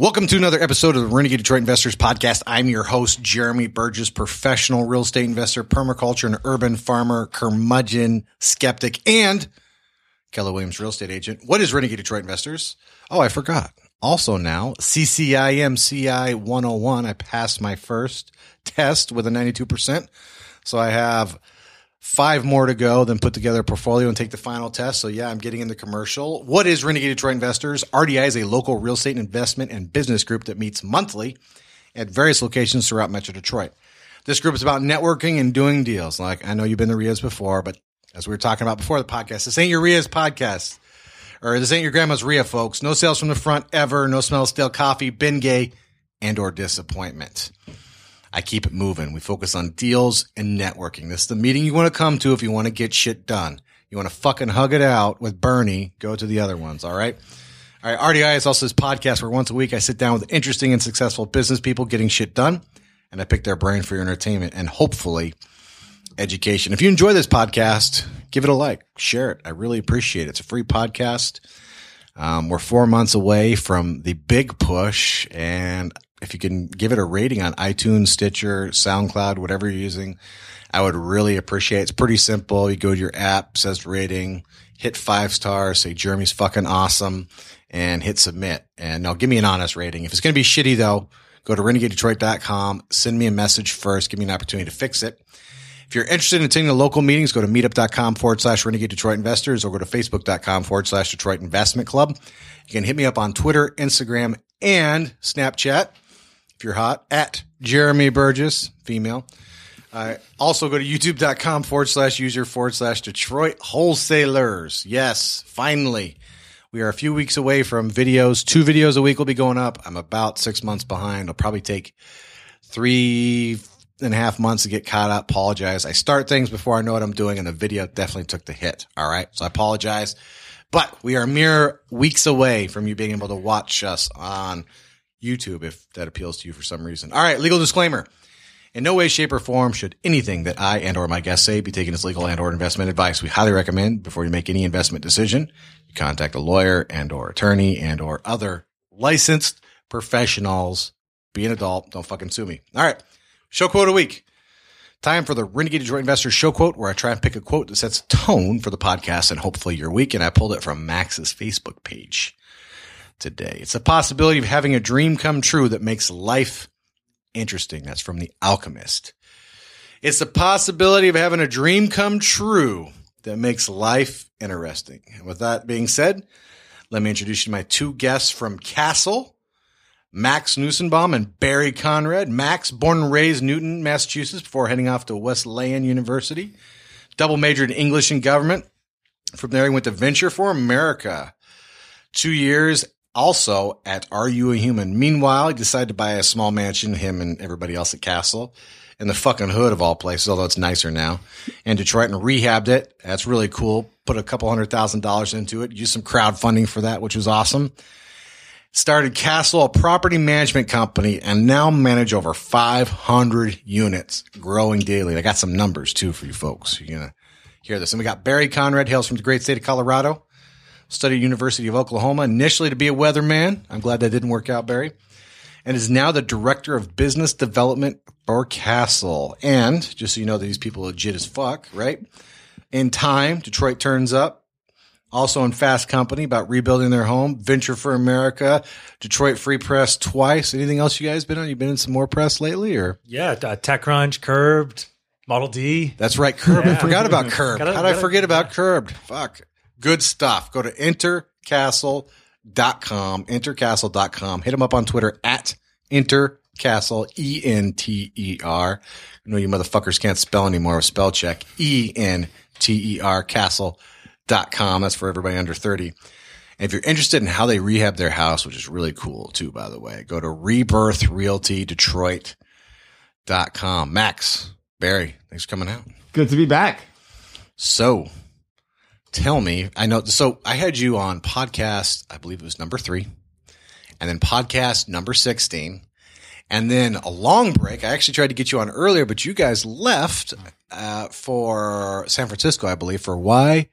Welcome to another episode of the Renegade Detroit Investors Podcast. I'm your host, Jeremy Burgess, professional real estate investor, permaculture and urban farmer, curmudgeon, skeptic, and Keller Williams real estate agent. What is Renegade Detroit Investors? Oh, I forgot. Also now, CCIMCI 101. I passed my first test with a 92%. So I have five more to go, then put together a portfolio and take the final test. So yeah, I'm getting in the commercial. What is Renegade Detroit Investors? RDI is a local real estate investment and business group that meets monthly at various locations throughout Metro Detroit. This group is about networking and doing deals. Like I know you've been to RIAs before, but as we were talking about before the podcast, this ain't your RIAs podcast. Or this ain't your grandma's RIA, folks. No sales from the front ever. No smell of stale coffee, Bengay, and or disappointment. I keep it moving. We focus on deals and networking. This is the meeting you want to come to if you want to get shit done. You want to fucking hug it out with Bernie, go to the other ones. All right. All right. RDI is also this podcast where once a week I sit down with interesting and successful business people getting shit done and I pick their brain for your entertainment and hopefully education. If you enjoy this podcast, give it a like, share it. I really appreciate it. It's a free podcast. Um, we're four months away from the big push and if you can give it a rating on iTunes, Stitcher, SoundCloud, whatever you're using, I would really appreciate it. It's pretty simple. You go to your app, says rating, hit five stars, say Jeremy's fucking awesome, and hit submit. And now give me an honest rating. If it's going to be shitty though, go to renegadedetroit.com, send me a message first, give me an opportunity to fix it. If you're interested in attending the local meetings, go to meetup.com forward slash renegade Detroit investors or go to facebook.com forward slash Detroit investment club. You can hit me up on Twitter, Instagram, and Snapchat if you're hot at Jeremy Burgess, female. Uh, also go to youtube.com forward slash user forward slash Detroit wholesalers. Yes, finally. We are a few weeks away from videos. Two videos a week will be going up. I'm about six months behind. It'll probably take three and a half months to get caught up. Apologize. I start things before I know what I'm doing, and the video definitely took the hit. All right. So I apologize. But we are mere weeks away from you being able to watch us on YouTube if that appeals to you for some reason. All right, legal disclaimer. In no way, shape, or form should anything that I and or my guests say be taken as legal and or investment advice. We highly recommend before you make any investment decision, you contact a lawyer and or attorney and or other licensed professionals. Be an adult. Don't fucking sue me. All right. Show quote a week. Time for the Renegade Detroit Investor Show quote, where I try and pick a quote that sets tone for the podcast and hopefully your week. And I pulled it from Max's Facebook page today. It's the possibility of having a dream come true that makes life interesting. That's from The Alchemist. It's the possibility of having a dream come true that makes life interesting. And with that being said, let me introduce you to my two guests from Castle, Max Nussenbaum and Barry Conrad. Max, born and raised Newton, Massachusetts, before heading off to Wesleyan University. Double majored in English and government. From there, he went to Venture for America. Two years also at Are You a Human? Meanwhile, he decided to buy a small mansion, him and everybody else at Castle in the fucking hood of all places, although it's nicer now in Detroit and rehabbed it. That's really cool. Put a couple hundred thousand dollars into it, used some crowdfunding for that, which was awesome. Started Castle, a property management company, and now manage over 500 units growing daily. I got some numbers too for you folks. You're going to hear this. And we got Barry Conrad, hails from the great state of Colorado studied University of Oklahoma initially to be a weatherman. I'm glad that didn't work out, Barry. And is now the director of business development for Castle. And just so you know, these people are legit as fuck, right? In time, Detroit turns up. Also in Fast Company about rebuilding their home. Venture for America, Detroit Free Press twice. Anything else you guys been on? You been in some more press lately, or yeah, uh, TechCrunch, Curbed, Model D. That's right, Curbed. Yeah. I forgot about Curbed. How did I forget about Curbed? Fuck. Good stuff. Go to entercastle.com, entercastle.com. Hit them up on Twitter at entercastle, E N T E R. I know you motherfuckers can't spell anymore with spell check. E N T E R, castle.com. That's for everybody under 30. And if you're interested in how they rehab their house, which is really cool too, by the way, go to rebirthrealtydetroit.com. Max, Barry, thanks for coming out. Good to be back. So, tell me, I know, so I had you on podcast, I believe it was number three, and then podcast number 16. And then a long break. I actually tried to get you on earlier, but you guys left uh, for San Francisco, I believe, for Y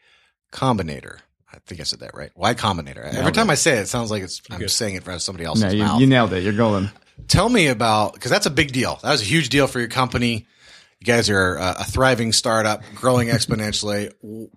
Combinator. I think I said that right. Y Combinator. Every time I say it, it sounds like it's I'm saying it from somebody else's No, you, mouth. you nailed it. You're golden. Tell me about because that's a big deal. That was a huge deal for your company. You guys are a, a thriving startup, growing exponentially.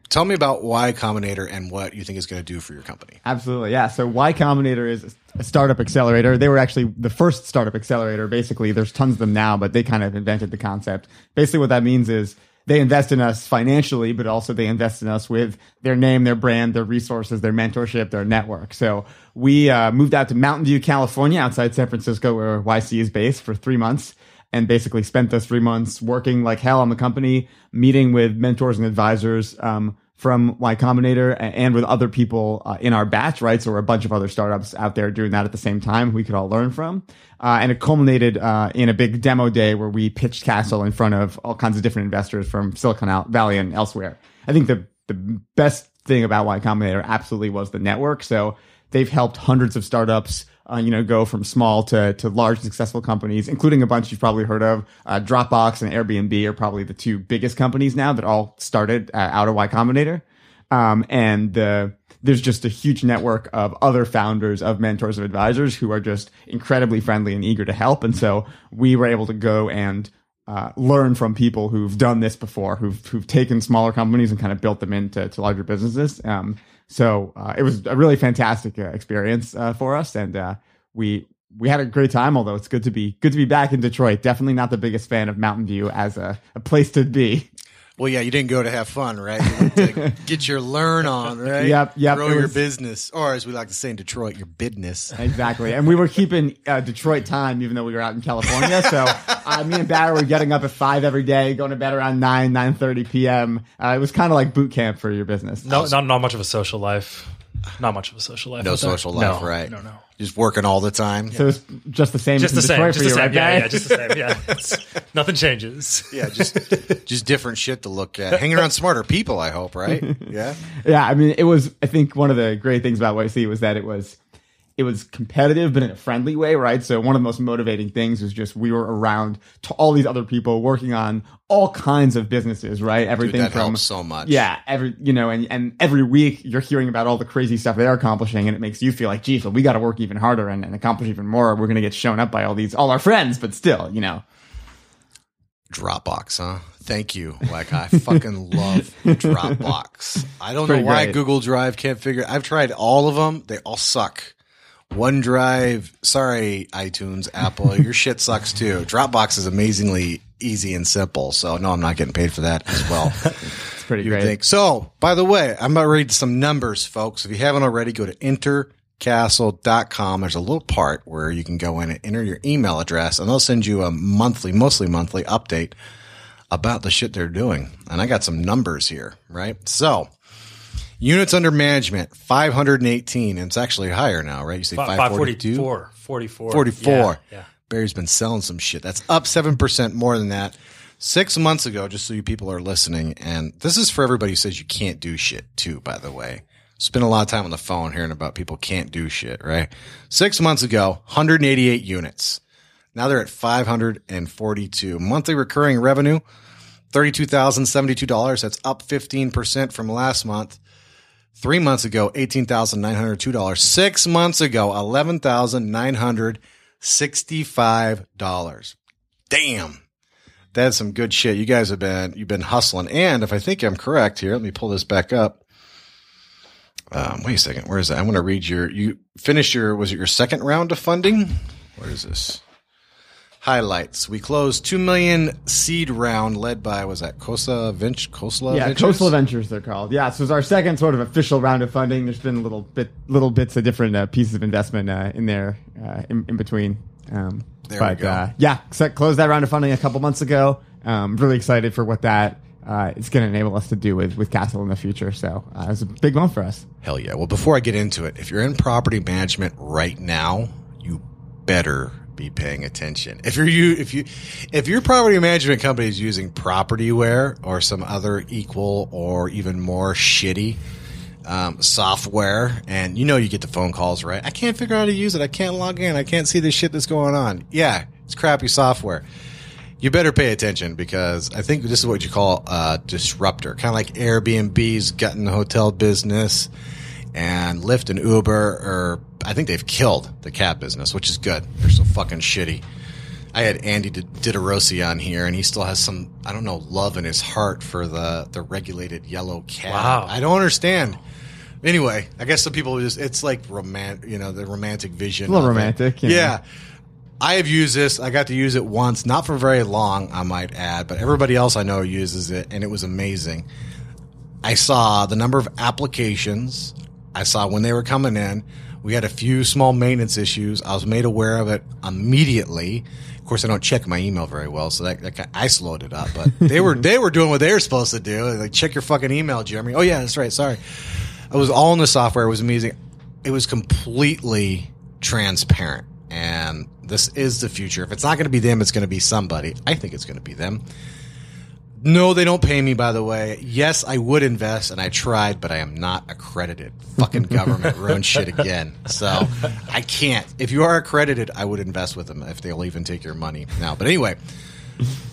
Tell me about Y Combinator and what you think is going to do for your company. Absolutely, yeah. So Y Combinator is a startup accelerator. They were actually the first startup accelerator. Basically, there's tons of them now, but they kind of invented the concept. Basically, what that means is they invest in us financially, but also they invest in us with their name, their brand, their resources, their mentorship, their network. So we uh, moved out to Mountain View, California, outside San Francisco, where YC is based, for three months and basically spent those three months working like hell on the company, meeting with mentors and advisors um, from Y Combinator and with other people uh, in our batch, right? So we're a bunch of other startups out there doing that at the same time we could all learn from. Uh, and it culminated uh, in a big demo day where we pitched Castle in front of all kinds of different investors from Silicon Valley and elsewhere. I think the, the best thing about Y Combinator absolutely was the network. So they've helped hundreds of startups uh, you know, go from small to, to large successful companies, including a bunch you've probably heard of. Uh, Dropbox and Airbnb are probably the two biggest companies now that all started uh, out of Y Combinator. Um, and the, there's just a huge network of other founders, of mentors, of advisors who are just incredibly friendly and eager to help. And so we were able to go and uh, learn from people who've done this before, who've who've taken smaller companies and kind of built them into to larger businesses. Um, so uh, it was a really fantastic uh, experience uh, for us, and uh, we we had a great time. Although it's good to be good to be back in Detroit. Definitely not the biggest fan of Mountain View as a, a place to be. Well, yeah, you didn't go to have fun, right? You went to get your learn on, right? Yep, yep, Grow it your was- business, or as we like to say in Detroit, your business. Exactly, and we were keeping uh, Detroit time, even though we were out in California. So uh, me and Barry were getting up at five every day, going to bed around nine nine thirty p.m. Uh, it was kind of like boot camp for your business. No, not not much of a social life. Not much of a social life. No out there. social life, No, right? No, no. Just working all the time. So it's just the same. Just the same. Just for the you, same. right, Yeah, yeah, just the same. Yeah, It's- nothing changes. Yeah, just just different shit to look at. Hanging around smarter people, I hope, right? Yeah. yeah, I mean, it was. I think one of the great things about YC was that it was, it was competitive, but in a friendly way, right? So one of the most motivating things was just we were around to all these other people working on all kinds of businesses, right? Everything that from helps so much. Yeah, every you know, and and every week you're hearing about all the crazy stuff they're accomplishing, and it makes you feel like, geez, well, we got to work even harder and, and accomplish even more. We're gonna get shown up by all these all our friends, but still, you know. Dropbox, huh? Thank you. Like I fucking love Dropbox. I don't know why great. Google Drive can't figure. I've tried all of them. They all suck. OneDrive, sorry, iTunes, Apple, your shit sucks too. Dropbox is amazingly easy and simple. So no, I'm not getting paid for that as well. It's pretty you great. think. So, by the way, I'm about to read some numbers, folks. If you haven't already, go to entercastle.com. There's a little part where you can go in and enter your email address, and they'll send you a monthly, mostly monthly update about the shit they're doing. And I got some numbers here, right? So, units under management, 518. And it's actually higher now, right? You say 542? 544. 44. 44. Yeah, yeah. Barry's been selling some shit. That's up 7% more than that. Six months ago, just so you people are listening, and this is for everybody who says you can't do shit too, by the way. Spend a lot of time on the phone hearing about people can't do shit, right? Six months ago, 188 units. Now they're at 542. Monthly recurring revenue, $32,072. That's up 15% from last month. Three months ago, $18,902. Six months ago, $11,965. Damn. That's some good shit. You guys have been, you've been hustling. And if I think I'm correct here, let me pull this back up. Um, wait a second. Where is that? I want to read your, you finished your, was it your second round of funding? Where is this? Highlights. We closed 2 million seed round led by, was that Kosa Venture, Yeah, Ventures? Coastal Ventures they're called. Yeah, so it's our second sort of official round of funding. There's been a little bit, little bits of different uh, pieces of investment uh, in there uh, in, in between. Um, There we but go. Uh, yeah, so closed that round of funding a couple months ago. Um, really excited for what that uh, is going to enable us to do with with Castle in the future. So uh, it was a big one for us. Hell yeah. Well, before I get into it, if you're in property management right now, you better be paying attention. If you're you if you if your property management company is using Propertyware or some other equal or even more shitty um, software, and you know you get the phone calls, right? I can't figure out how to use it. I can't log in. I can't see the shit that's going on. Yeah, it's crappy software. You better pay attention because I think this is what you call a disruptor, kind of like Airbnb's gotten the hotel business And Lyft and Uber are, I think they've killed the cab business, which is good. They're so fucking shitty. I had Andy Didorosi on here, and he still has some, I don't know, love in his heart for the, the regulated yellow cab. Wow. I don't understand. Anyway, I guess some people just, it's like romantic, you know, the romantic vision. A little romantic, you know. Yeah. I have used this. I got to use it once, not for very long, I might add, but everybody else I know uses it, and it was amazing. I saw the number of applications. I saw when they were coming in. We had a few small maintenance issues. I was made aware of it immediately. Of course, I don't check my email very well, so that, that kind- I slowed it up. But they were they were doing what they were supposed to do. Like check your fucking email, Jeremy. Oh yeah, that's right. Sorry. It was all in the software. It was amazing. It was completely transparent. And this is the future. If it's not going to be them, it's going to be somebody. I think it's going to be them. No, they don't pay me, by the way. Yes, I would invest, and I tried, but I am not accredited. Fucking government ruined shit again. So I can't. If you are accredited, I would invest with them if they'll even take your money now. But anyway,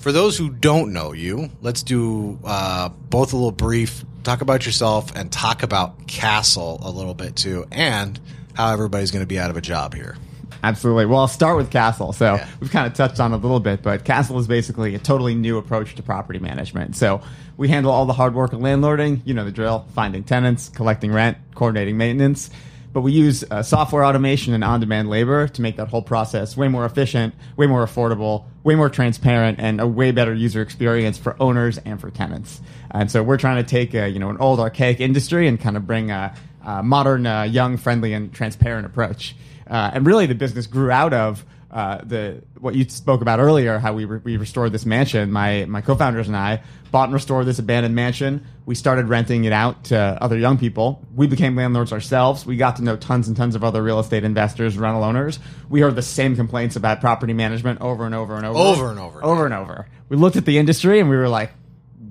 for those who don't know you, let's do uh, both a little brief, talk about yourself, and talk about Castle a little bit too, and how everybody's going to be out of a job here. Absolutely. Well, I'll start with Castle. So Yeah. we've kind of touched on a little bit, but Castle is basically a totally new approach to property management. So we handle all the hard work of landlording, you know the drill, finding tenants, collecting rent, coordinating maintenance. But we use uh, software automation and on-demand labor to make that whole process way more efficient, way more affordable, way more transparent, and a way better user experience for owners and for tenants. And so we're trying to take a, you know an old archaic industry and kind of bring a, a modern, uh, young, friendly, and transparent approach. Uh, and really, the business grew out of uh, the what you spoke about earlier, how we re- we restored this mansion. My my co-founders and I bought and restored this abandoned mansion. We started renting it out to other young people. We became landlords ourselves. We got to know tons and tons of other real estate investors, rental owners. We heard the same complaints about property management over and over and over, Over and over. over and over. We looked at the industry and we were like,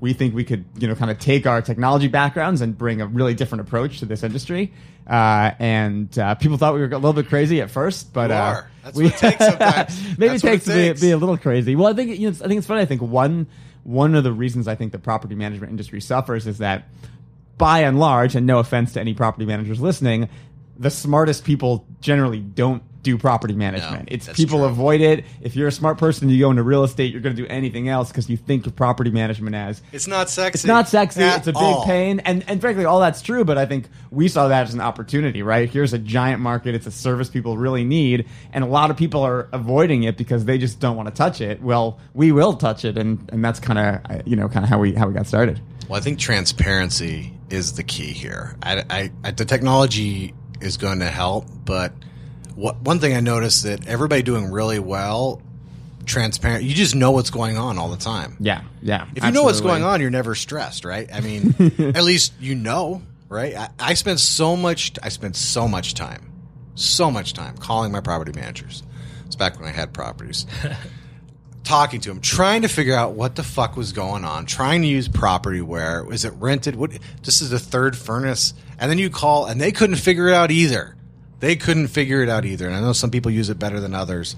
we think we could, you know, kind of take our technology backgrounds and bring a really different approach to this industry. Uh, and uh, people thought we were a little bit crazy at first, but uh, are. That's what it takes sometimes. maybe That's it takes it to be, be a little crazy. Well, I think you know, I think it's funny. I think one one of the reasons I think the property management industry suffers is that, by and large, and no offense to any property managers listening, the smartest people generally don't do property management. it's people true. avoid it. If you're a smart person, you go into real estate, you're going to do anything else because you think of property management as It's not sexy. it's not sexy. it's a big all. pain, and and frankly, all that's true. But I think we saw that as an opportunity, right? Here's a giant market. It's a service people really need, and a lot of people are avoiding it because they just don't want to touch it. Well, we will touch it, and and that's kind of uh, you know kind of how we how we got started. Well, I think transparency is the key here. I, I, I, the technology is going to help, but what, one thing I noticed that everybody doing really well, transparent. You just know what's going on all the time. Yeah, yeah. If you know what's going on, you're never stressed, right? I mean, at least you know, right? I, I spent so much. I spent so much time, so much time calling my property managers. It's back when I had properties. talking to them, trying to figure out what the fuck was going on, trying to use Propertyware is it rented? What this is the third furnace, and then you call and they couldn't figure it out either. They couldn't figure it out either, and I know some people use it better than others.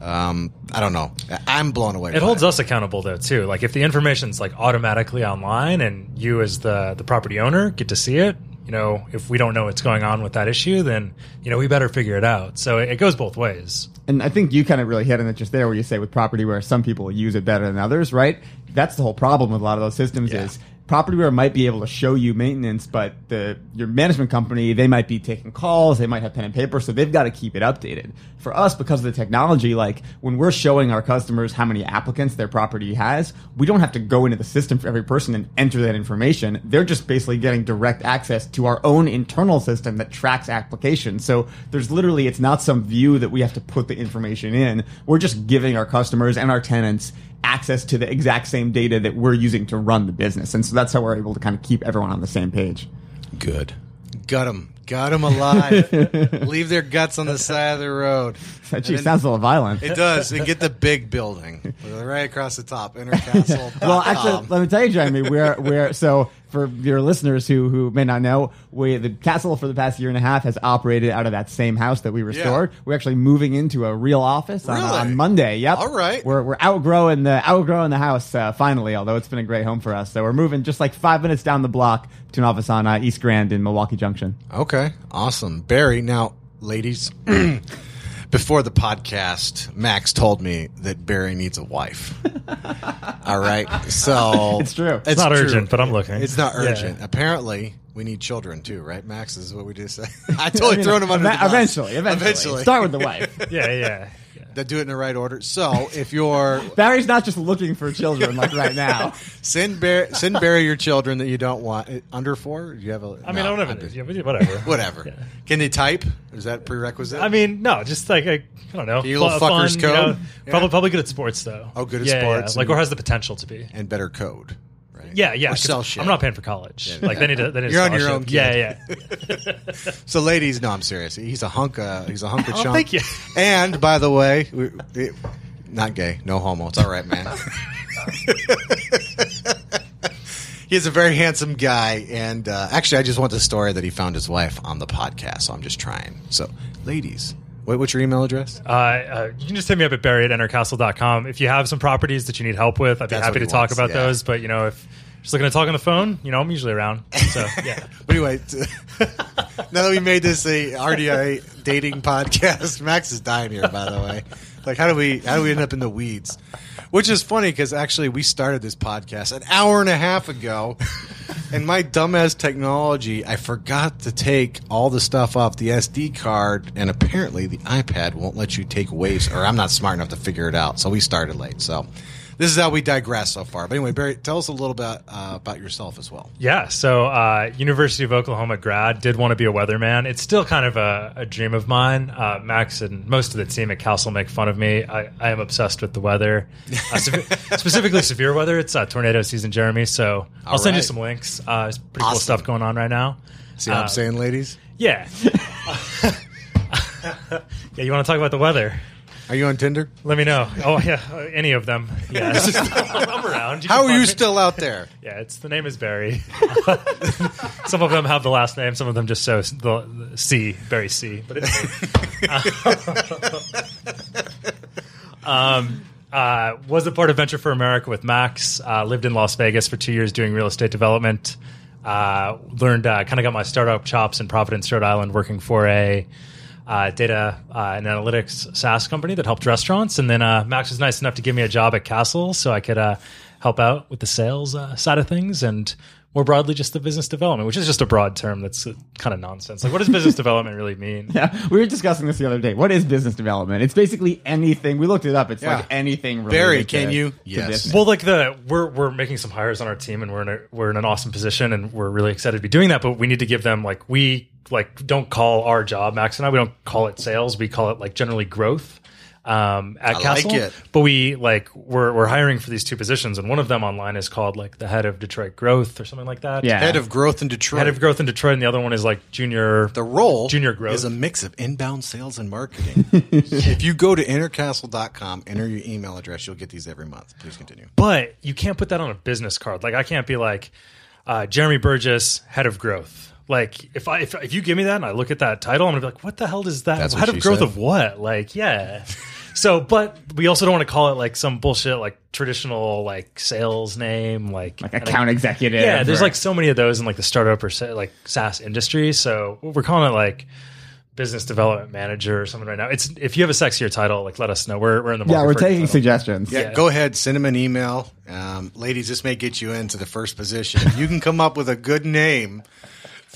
Um, I don't know. I'm blown away. It by holds us accountable though too. Like if the information's like automatically online and you as the the property owner get to see it, you know, if we don't know what's going on with that issue, then you know we better figure it out. So it, it goes both ways. And I think you kind of really hit on it just there, where you say with Propertyware some people use it better than others, right? That's the whole problem with a lot of those systems Yeah. is propertyware might be able to show you maintenance, but the your management company they might be taking calls, they might have pen and paper, so they've got to keep it updated. For us, because of the technology, like when we're showing our customers how many applicants their property has, we don't have to go into the system for every person and enter that information. They're just basically getting direct access to our own internal system that tracks applications. So there's literally it's not some view that we have to put the information in. We're just giving our customers and our tenants access to the exact same data that we're using to run the business. And so that's how we're able to kind of keep everyone on the same page. Good. Got them. Got them alive. Leave their guts on the side of the road. That And then- sounds a little violent. It does. And get the big building right across the top. EnterCastle. well, actually, let me tell you, Jeremy, we're we're so for your listeners who who may not know, we the castle for the past year and a half has operated out of that same house that we restored. We're actually moving into a real office on, on Monday. Yep. All right. We're we're outgrowing the outgrowing the house uh, finally. Although it's been a great home for us, so we're moving just like five minutes down the block to an office on uh, East Grand in Milwaukee Junction. Okay, awesome. Barry, now, ladies, before the podcast, Max told me that Barry needs a wife. All right, so It's true. It's, not true. urgent, but I'm looking. It's not Yeah. urgent. Apparently, we need children too, right? Max is what we just said. I totally thrown him under Eve- the bus. eventually, eventually, Eventually. Start with the wife. Yeah, yeah. Yeah. That do it in the right order. So, if you're Barry's not just looking for children like right now. send Barry, send Barry your children that you don't want Uh, under four. Do you have a? I mean, no, I don't have if under- it is. Yeah, whatever. Whatever. Yeah. Can they type? Is that prerequisite? I mean, no, just like I don't know, You little fun, fuckers you know, code? Yeah. probably probably good at sports though. Oh, good at Yeah, yeah, sports like and- or has the potential to be. and better code, right? Yeah, yeah. Or 'cause sell shit. I'm not paying for college. Like they need to. They need a You're on your scholarship. own, Yeah, kid. yeah. So, ladies, no, I'm serious. He's a hunk. Uh, he's a hunk of Oh, chunk. thank you. And by the way, we, we- not gay, no homo. It's all right, man. He's a very handsome guy, and uh, actually, I just want the story that he found his wife on the podcast. So I'm just trying. So, ladies, wait, what's your email address? Uh, uh, you can just hit me up at barry at entercastle.com. If you have some properties that you need help with, I'd be That's happy to talk wants, about yeah. those. But you know, if you're just looking to talk on the phone, you know, I'm usually around. So yeah. But anyway, t- now that we made this a RDI dating podcast, Max is dying here. By the way, like how do we how do we end up in the weeds? Which is funny because actually we started this podcast an hour and a half ago, and my dumbass technology, I forgot to take all the stuff off the SD card, and apparently the iPad won't let you take waves, or I'm not smart enough to figure it out. So we started late. So. This is how we digress so far. But anyway, Barry, tell us a little bit uh, about yourself as well. Yeah, so uh, University of Oklahoma grad did want to be a weatherman. It's still kind of a, a dream of mine. Uh, Max and most of the team at Castle make fun of me. I, I am obsessed with the weather, uh, sev- specifically severe weather. It's uh, tornado season, Jeremy. So I'll All send you some links. Uh, it's pretty cool stuff going on right now. See what I'm saying, ladies? Yeah. yeah, you want to talk about the weather? Are you on Tinder? Let me know. Oh yeah, uh, any of them. Yeah, I'm around. How are you me. still out there? Yeah, it's the name is Barry. some of them have the last name. Some of them just so the, the C, Barry C. But it's um, uh, was a part of Venture for America with Max. Uh, lived in Las Vegas for two years doing real estate development. Uh, learned uh, kind of got my startup chops in Providence, Rhode Island, working for a uh, data uh, and analytics SaaS company that helped restaurants. And then uh, Max was nice enough to give me a job at Castle so I could uh, help out with the sales uh, side of things and more broadly just the business development, which is just a broad term that's uh, kind of nonsense. Like, what does business development really mean? Yeah, we were discussing this the other day. What is business development? It's basically anything. We looked it up. It's Yeah. like anything. Related Barry, to- can you? to Yes. business. Well, like the we're we're making some hires on our team, and we're in a we're in an awesome position, and we're really excited to be doing that. But we need to give them like we like don't call our job Max and I. We don't call it sales. We call it like generally growth. Um, at I Castle, like it. but we like we're we're hiring for these two positions, and one of them online is called like the head of Detroit growth or something like that. Yeah. Head of growth in Detroit. head of growth in Detroit, and the other one is like junior. the role Junior growth. is a mix of inbound sales and marketing. if you go to entercastle.com, enter your email address, you'll get these every month. Please continue. but you can't put that on a business card. Like I can't be like uh, Jeremy Burgess, head of growth. Like if I if, if you give me that and I look at that title, I'm gonna be like, what the hell does that? That's what head she of growth said. of what? Like yeah. so, but we also don't want to call it like some bullshit like traditional like sales name like like and I- account executive. yeah, there's or- like so many of those in like the startup or sa- like SaaS industry. So we're calling it like business development manager or something right now. It's if you have a sexier title, like let us know. We're we're in the market yeah. We're for a taking title. suggestions. Yeah, Yeah. go ahead, send them an email. Um, ladies, this may get you into the first position. If you can come up with a good name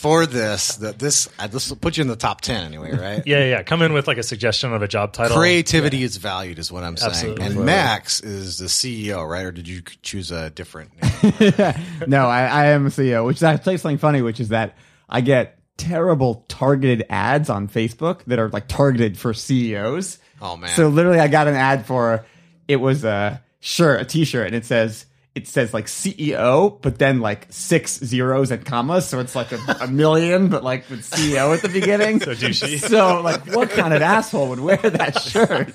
for this, that this uh, this will put you in the top ten anyway, right? Yeah, yeah. Come in with like a suggestion of a job title. Creativity is valued, is what I'm saying. Absolutely. And Max is the CEO, right? Or did you choose a different name? no, I, I am a CEO, which I say something funny, which is that I get terrible targeted ads on Facebook that are like targeted for CEOs. Oh, man. So literally, I got an ad for it was a shirt, a T-shirt, and it says it says like CEO, but then like six zeros and commas, so it's like a, a million, but like with CEO at the beginning. so douchey. So like, what kind of asshole would wear that shirt?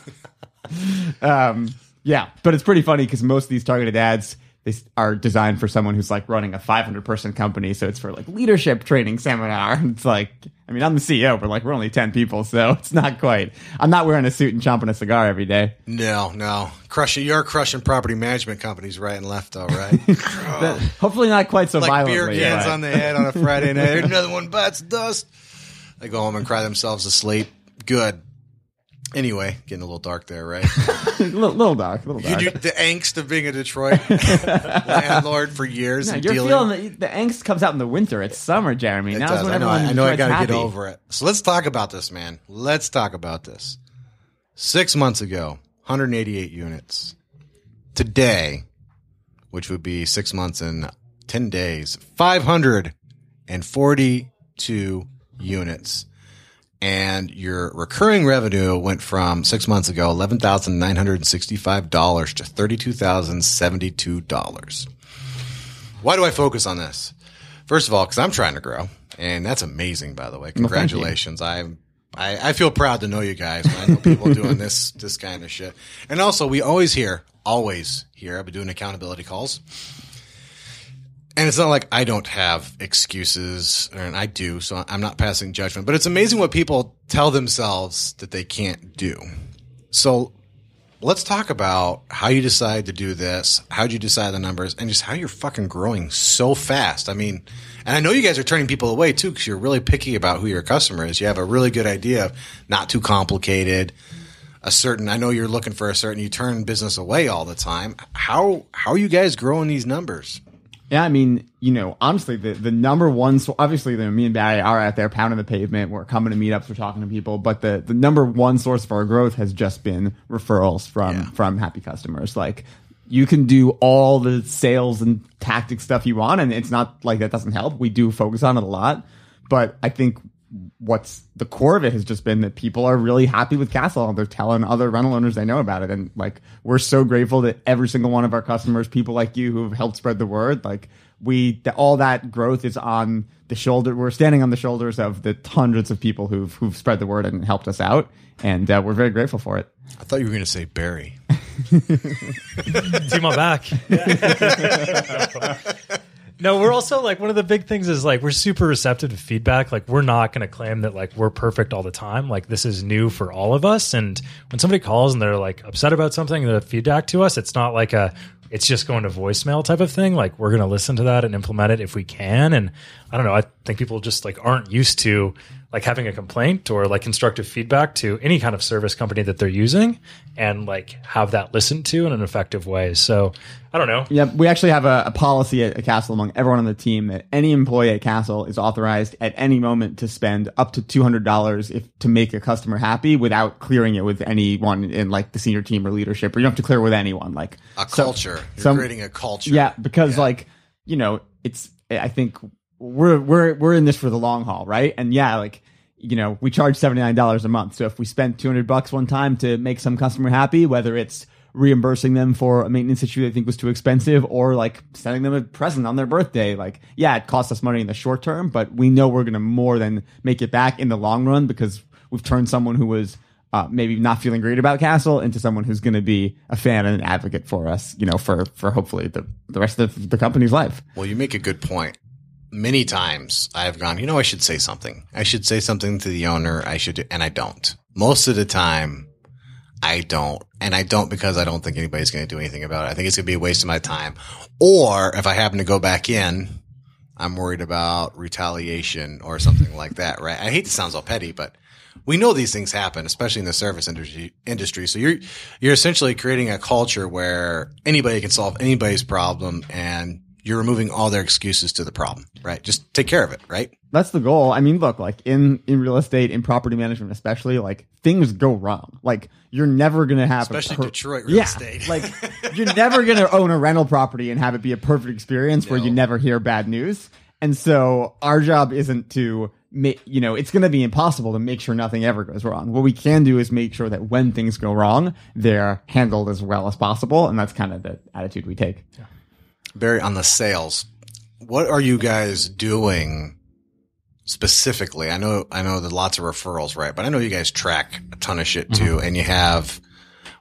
um, yeah, but it's pretty funny because most of these targeted ads they are designed for someone who's like running a 500 person company. So it's for like leadership training seminar. It's like, I mean, I'm the CEO, but like we're only 10 people. So it's not quite, I'm not wearing a suit and chomping a cigar every day. No, no. Crushing you're crushing property management companies right and left though, right? But hopefully not quite so like beer cans but- on the head on a Friday night. Another one bites dust. They go home and cry themselves to sleep. Good. Anyway, getting a little dark there, right? little, little dark, little You dark. do the angst of being a Detroit landlord for years Yeah, and you're dealing. feeling the, the angst comes out in the winter. It's summer, Jeremy. It now does. is when I know. I, I know. I got to get over it. So let's talk about this, man. Let's talk about this. Six months ago, 188 units. Today, which would be six months and 10 days, 542 units. And your recurring revenue went from six months ago, $11,965 to $32,072. Why do I focus on this? First of all, because I'm trying to grow, and that's amazing. By the way, congratulations. I'm I, I feel proud to know you guys. When I know people doing this this kind of shit, and also we always hear, always hear. I've been doing accountability calls, and it's not like I don't have excuses, and I do. So I'm not passing judgment, but it's amazing what people tell themselves that they can't do. So let's talk about how you decide to do this, how'd you decide the numbers, and just how you're fucking growing so fast. I mean, and I know you guys are turning people away too because you're really picky about who your customer is. You have a really good idea of not too complicated. A certain, I know you're looking for a certain. You turn business away all the time. How how are you guys growing these numbers? Yeah, I mean, you know, honestly, the, the number one, so obviously, the, me and Barry are out there pounding the pavement. We're coming to meetups, we're talking to people, but the, the number one source of our growth has just been referrals from Yeah. from happy customers. Like, you can do all the sales and tactic stuff you want, and it's not like that doesn't help. We do focus on it a lot, but I think what's the core of it has just been that people are really happy with Castle. They're telling other rental owners they know about it. And like, we're so grateful that every single one of our customers, people like you who've helped spread the word, like we, that all that growth is on the shoulder. We're standing on the shoulders of the hundreds of people who've, who've spread the word and helped us out. And uh, we're very grateful for it. I thought you were going to say Barry. team on back. no, we're also like one of the big things is like we're super receptive to feedback. Like we're not going to claim that like we're perfect all the time. Like this is new for all of us. And when somebody calls and they're like upset about something, the feedback to us, it's not like a it's just going to voicemail type of thing. Like we're going to listen to that and implement it if we can. And I don't know. I think people just like aren't used to like having a complaint or like constructive feedback to any kind of service company that they're using and like have that listened to in an effective way. So I don't know. Yeah, we actually have a, a policy at, at Castle among everyone on the team that any employee at Castle is authorized at any moment to spend up to two hundred dollars if to make a customer happy without clearing it with anyone in like the senior team or leadership. Or you don't have to clear it with anyone. Like A so- culture. You're some- creating a culture. Yeah, because like you know, it's I think we're we're we're in this for the long haul, right? And yeah, like you know, we charge seventy nine dollars a month. So if we spend two hundred bucks one time to make some customer happy, whether it's reimbursing them for a maintenance issue they think was too expensive or like sending them a present on their birthday like yeah it costs us money in the short term but we know we're going to more than make it back in the long run because we've turned someone who was uh, maybe not feeling great about Castle into someone who's going to be a fan and an advocate for us, you know, for for hopefully the the rest of the company's life. Well, you make a good point. Many times I've gone, you know, I should say something. I should say something to the owner. I should, do, and I don't. Most of the time, I don't. And I don't because I don't think anybody's going to do anything about it. I think it's going to be a waste of my time. Or if I happen to go back in, I'm worried about retaliation or something like that, right? I hate to sound so petty, but we know these things happen, especially in the service industry. Industry. So you're you're essentially creating a culture where anybody can solve anybody's problem, and you're removing all their excuses to the problem, right? Just take care of it, right? That's the goal. I mean, look, like in in real estate, in property management, especially, like things go wrong. Like you're never gonna have, a Especially per- Detroit real yeah, estate. like you're never gonna own a rental property and have it be a perfect experience where you never hear bad news. And so our job isn't to make, you know, it's gonna be impossible to make sure nothing ever goes wrong. What we can do is make sure that when things go wrong, they're handled as well as possible, and that's kind of the attitude we take. Barry, on the sales, what are you guys doing specifically? I know, I know that lots of referrals, right? But I know you guys track a ton of shit too, and you have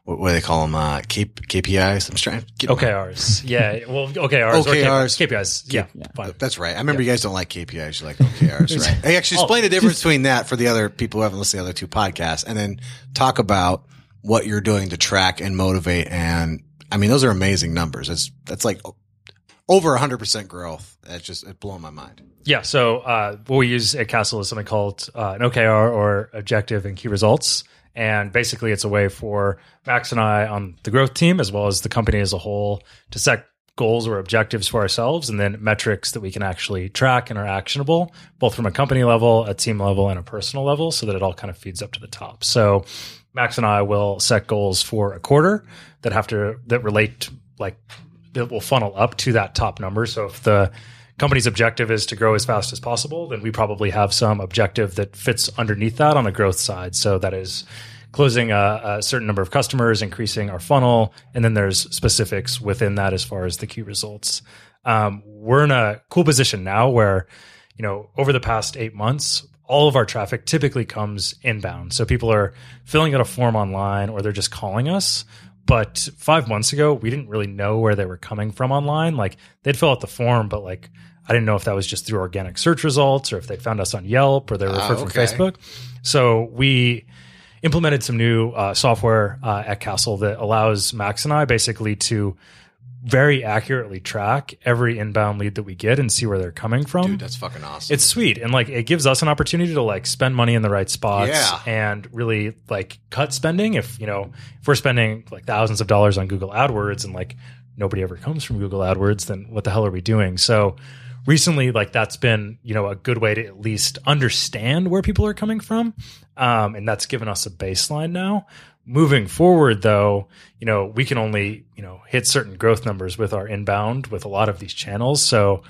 what, what do they call them? Uh, K, KPIs. I'm just trying to get OKRs. Yeah. Well, OKRs. or OKRs. KPIs. Yeah. Fine. That's right. I remember you guys don't like KPIs. You like OKRs, right? Hey, actually, explain the difference between that for the other people who haven't listened to the other two podcasts, and then talk about what you're doing to track and motivate. And I mean, those are amazing numbers. That's that's like over 100 percent growth. That's just it blowing my mind. Yeah. So uh, what we use at Castle is something called uh, an OKR or Objective and Key Results. And basically, it's a way for Max and I on the growth team, as well as the company as a whole, to set goals or objectives for ourselves and then metrics that we can actually track and are actionable, both from a company level, a team level, and a personal level, so that it all kind of feeds up to the top. So Max and I will set goals for a quarter that have to that relate like that will funnel up to that top number. So if the company's objective is to grow as fast as possible, then we probably have some objective that fits underneath that on a growth side. So that is closing a, a certain number of customers, increasing our funnel, and then there's specifics within that as far as the key results. Um, we're in a cool position now where, you know, over the past eight months, all of our traffic typically comes inbound. So people are filling out a form online or they're just calling us. But five months ago, we didn't really know where they were coming from online. Like they'd fill out the form, but like I didn't know if that was just through organic search results or if they found us on Yelp or they were Ah, referred okay. from Facebook. So we implemented some new uh, software uh, at Castle that allows Max and I basically to very accurately track every inbound lead that we get and see where they're coming from. Dude, that's fucking awesome. It's sweet and like it gives us an opportunity to like spend money in the right spots Yeah. and really like cut spending. If you know if we're spending like thousands of dollars on Google AdWords and like nobody ever comes from Google AdWords, then what the hell are we doing? So recently, like that's been you know a good way to at least understand where people are coming from, um, and that's given us a baseline now. Moving forward, though, you know we can only you know hit certain growth numbers with our inbound with a lot of these channels. So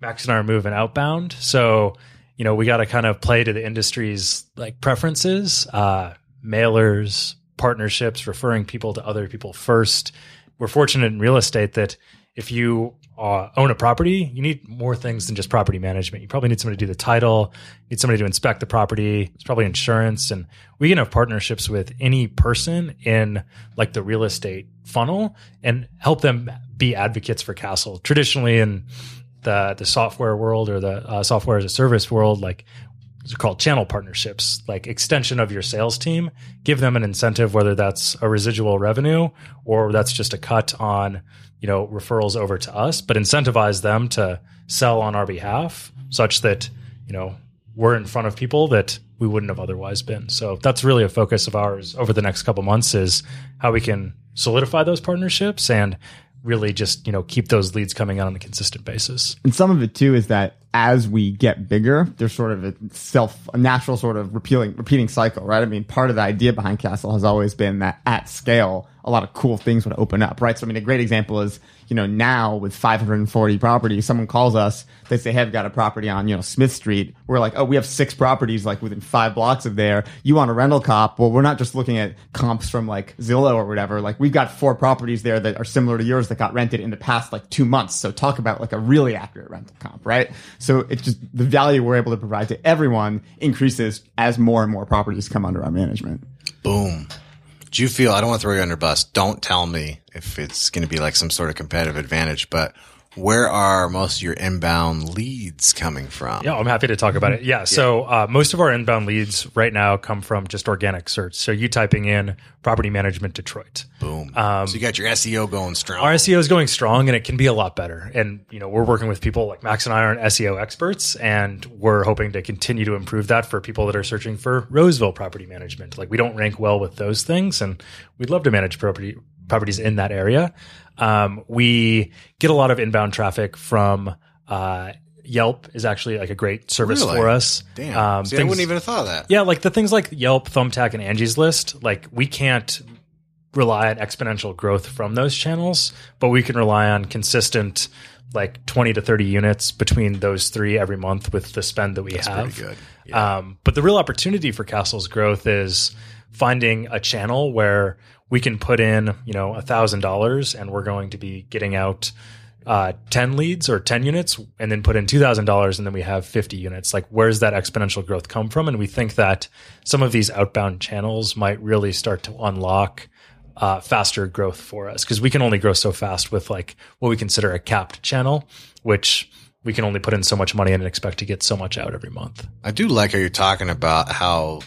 Max and I are moving outbound. So, you know, we got to kind of play to the industry's like preferences, uh, mailers, partnerships, referring people to other people first. We're fortunate in real estate that if you uh, own a property, you need more things than just property management. You probably need somebody to do the title, need somebody to inspect the property. It's probably insurance, and we can have partnerships with any person in like the real estate funnel and help them be advocates for Castle. Traditionally, in the the software world or the uh, software as a service world, like they're called channel partnerships, like extension of your sales team. Give them an incentive, whether that's a residual revenue or that's just a cut on, you know, referrals over to us, but incentivize them to sell on our behalf such that, you know, we're in front of people that we wouldn't have otherwise been. So that's really a focus of ours over the next couple months is how we can solidify those partnerships and really just, you know, keep those leads coming out on a consistent basis. And some of it too is that as we get bigger, there's sort of a self, a natural sort of repealing, repeating cycle, right? I mean, part of the idea behind Castle has always been that at scale, a lot of cool things would open up, right? So, I mean, a great example is, you know, now with 540 properties, someone calls us, they say, hey, I've got a property on, you know, Smith Street. We're like, oh, we have six properties like within five blocks of there. You want a rental comp? Well, we're not just looking at comps from like Zillow or whatever. Like, we've got four properties there that are similar to yours that got rented in the past like two months. So, talk about like a really accurate rental comp, right? So, it's just the value we're able to provide to everyone increases as more and more properties come under our management. Boom. Do you feel, I don't want to throw you under bus. Don't tell me if it's going to be like some sort of competitive advantage, but where are most of your inbound leads coming from? Yeah, I'm happy to talk about it. Yeah, so uh, most of our inbound leads right now come from just organic search. So you typing in property management Detroit. Boom. so you got your SEO going strong. Our SEO is going strong and it can be a lot better. And, you know, we're working with people like Max and I are SEO experts and we're hoping to continue to improve that for people that are searching for Roseville property management. Like we don't rank well with those things and we'd love to manage property properties in that area. Um, we get a lot of inbound traffic from, uh, Yelp is actually like a great service Really? for us. Damn. Um, See, I wouldn't even have thought of that. yeah, like the things like Yelp, Thumbtack, and Angie's List, like we can't rely on exponential growth from those channels, but we can rely on consistent like 20 to 30 units between those three every month with the spend that we have. pretty good. Um, but the real opportunity for Castle's growth is finding a channel where we can put in, you know, a thousand dollars and we're going to be getting out uh, 10 leads or 10 units and then put in $2,000 and then we have 50 units. Like, where's that exponential growth come from? And we think that some of these outbound channels might really start to unlock uh, faster growth for us because we can only grow so fast with like what we consider a capped channel, which we can only put in so much money and expect to get so much out every month. I do like how you're talking about how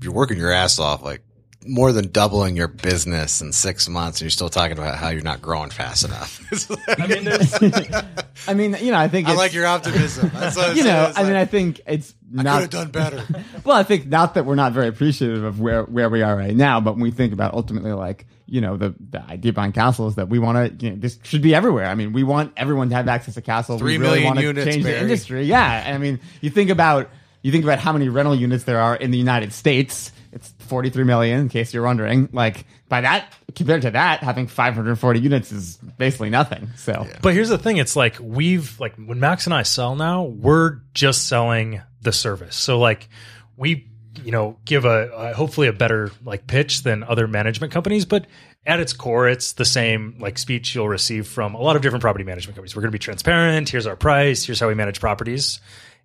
you're working your ass off, like more than doubling your business in six months, and you're still talking about how you're not growing fast enough. I mean, I mean, you know, I think I it's, like your optimism. That's what you know, It's I mean, I think it's I could have done better. well, I think not that we're not very appreciative of where, where we are right now, but when we think about ultimately like, you know, the, the idea behind Castle is that we want to, you know, this should be everywhere. I mean, we want everyone to have access to Castle. Three we really million want to units, change Barry. the industry. Yeah. I mean, you think about, you think about how many rental units there are in the United States. It's 43 million, in case you're wondering. Like, by that, compared to that, having 540 units is basically nothing. So, But here's the thing: it's like we've like when Max and I sell now, we're just selling the service. So like we, you know, give a, a hopefully a better like pitch than other management companies, but at its core, it's the same like speech you'll receive from a lot of different property management companies. We're going to be transparent. Here's our price. Here's how we manage properties.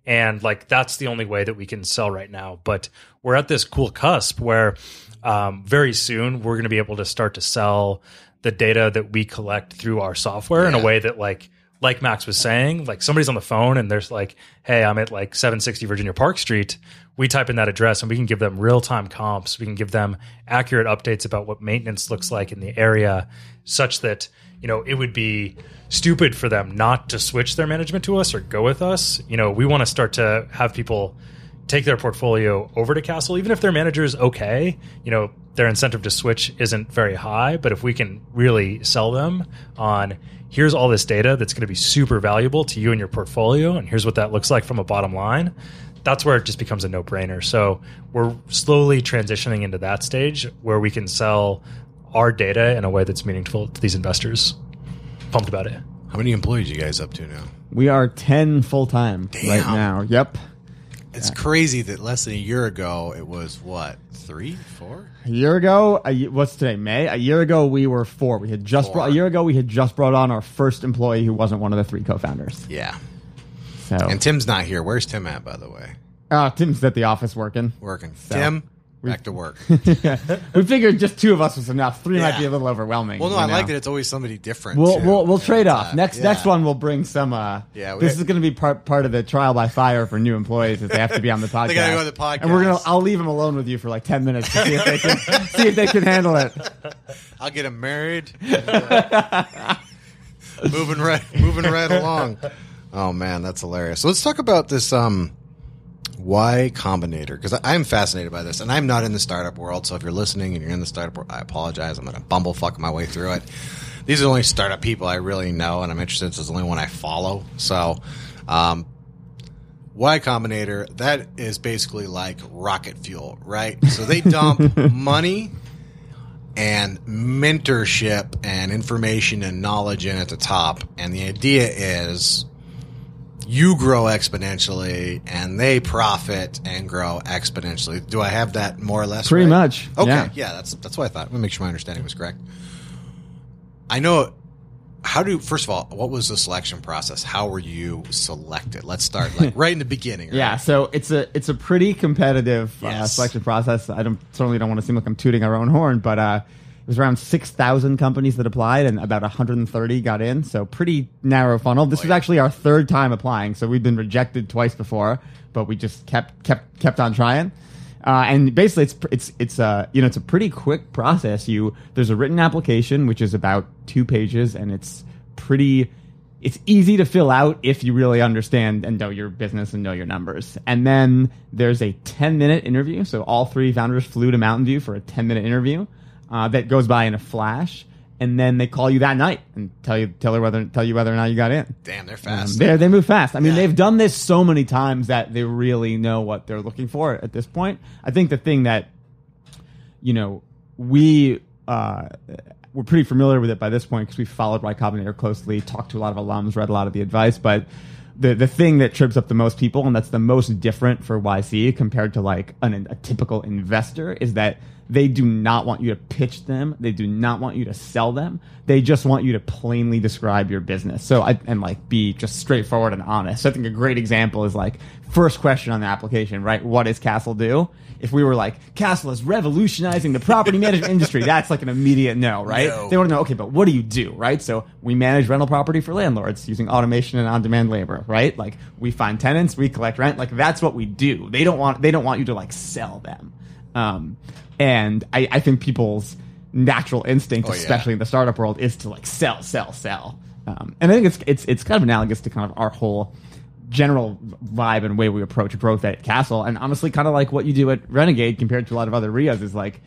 And like that's the only way that we can sell right now. But we're at this cool cusp where um, very soon we're going to be able to start to sell the data that we collect through our software in a way that like like Max was saying, like somebody's on the phone and there's like, hey, I'm at like 760 Virginia Park Street. We type in that address and we can give them real time comps. We can give them accurate updates about what maintenance looks like in the area, such that you know it would be stupid for them not to switch their management to us or go with us. You know, we want to start to have people take their portfolio over to Castle, even if their manager is okay. You know, their incentive to switch isn't very high, but if we can really sell them on here's all this data that's going to be super valuable to you and your portfolio, and here's what that looks like from a bottom line. That's where it just becomes a no brainer. So we're slowly transitioning into that stage where we can sell our data in a way that's meaningful to these investors. Pumped about it. How many employees you guys up to now? we are 10 full time right now. Yep. It's crazy that less than a year ago it was what three, four? A year ago, a, what's today? May. A year ago, we were four. We had just Four. brought, a year ago we had just brought on our first employee who wasn't one of the three co-founders. Yeah. So, And Tim's not here. Where's Tim at, by the way? uh, Tim's at the office working. Working. Tim, back to work. we figured just two of us was enough. Three might be a little overwhelming. Well, no, you I know? like that it's always somebody different. We'll too. we'll we'll Yeah, trade off. uh, Next yeah. next one we'll bring some. Uh, Yeah, we- this is going to be part part of the trial by fire for new employees. Is they have to be on the podcast. They gotta go on the podcast. and we're gonna. I'll leave them alone with you for like ten minutes to see if they can see if they can handle it. I'll get him married. uh, moving right, moving right along. Oh man, that's hilarious. So let's talk about this um, Y Combinator because I'm fascinated by this, and I'm not in the startup world. So if you're listening and you're in the startup world, I apologize. I'm going to bumblefuck my way through it. These are the only startup people I really know, and I'm interested. So it's the only one I follow. So. Um, Y Combinator, that is basically like rocket fuel, right? So they dump money and mentorship and information and knowledge in at the top. And the idea is you grow exponentially and they profit and grow exponentially. Do I have that more or less? Pretty right? much, Okay. yeah. Yeah. that's that's what I thought. Let me make sure my understanding was correct. I know how do first of all, what was the selection process? How were you selected? Let's start like right in the beginning. right? Yeah, so it's a it's a pretty competitive uh, selection process. I don't certainly don't want to seem like I'm tooting our own horn, but uh, it was around six thousand companies that applied, and about 130 got in. So pretty narrow funnel. This was yeah. actually our third time applying, so we've been rejected twice before, but we just kept kept kept on trying. Uh, and basically, it's it's it's uh you know it's a pretty quick process. You there's a written application which is about two pages, and it's pretty it's easy to fill out if you really understand and know your business and know your numbers. And then there's a 10 minute interview. So all three founders flew to Mountain View for a 10 minute interview uh, that goes by in a flash. And then they call you that night and tell you tell her whether tell you whether or not you got in. Damn, they're Um, fast. they they move fast. I mean, Yeah. they've done this so many times that they really know what they're looking for at this point. I think the thing that you know we uh, we're pretty familiar with it by this point because we followed Y Combinator closely, talked to a lot of alums, read a lot of the advice, but. The, the thing that trips up the most people and that's the most different for YC compared to like an, a typical investor is that They do not want you to pitch them. They do not want you to sell them. They just want you to plainly describe your business. So I and like be just straightforward and honest. So I think a great example is like first question on the application, right? What does Castle do? If we were like Castle is revolutionizing the property management industry, that's like an immediate no, right? No. They want to know, okay, but what do you do, right? So we manage rental property for landlords using automation and on-demand labor, right? Like we find tenants, we collect rent, like that's what we do. They don't want they don't want you to like sell them. Um, and I, I think people's natural instinct, Oh, yeah. especially in the startup world, is to like sell, sell, sell. Um, and I think it's it's it's kind of analogous to kind of our whole general vibe and way we approach growth at Castle, and honestly, kind of like what you do at Renegade compared to a lot of other REIAs is like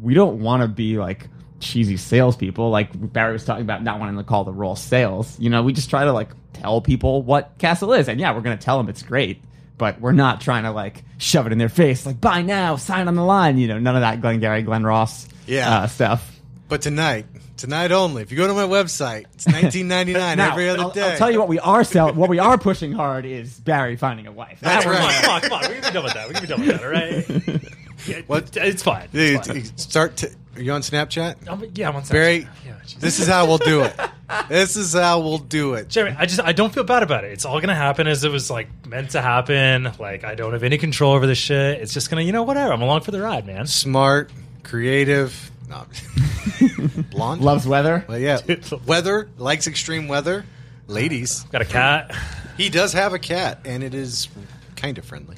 we don't want to be like cheesy salespeople. Like Barry was talking about not wanting to call the role sales. You know, we just try to like tell people what Castle is, and yeah, we're gonna tell them it's great. But we're not trying to like shove it in their face, like buy now, sign on the line. You know, none of that Glengarry Glen Ross, Yeah. uh, stuff. But tonight, tonight only. If you go to my website, it's nineteen ninety nine Now, every other I'll, day. I'll tell you what we are selling. What we are pushing hard is Barry finding a wife. That's That we're right. Come on, come on, we can be done with that. We can be done with that, all right? Yeah, What? It's fine. It's fine. start. To, are you on Snapchat? Um, yeah, one second. Barry, Yeah, this is how we'll do it. This is how we'll do it. Jeremy, I just I don't feel bad about it. It's all gonna happen as it was like meant to happen. Like I don't have any control over this shit. It's just gonna, you know, whatever. I'm along for the ride, man. Smart, creative, no, blonde. loves weather. Well, yeah, weather likes extreme weather. Ladies, Got a cat. he does have a cat, and it is kind of friendly.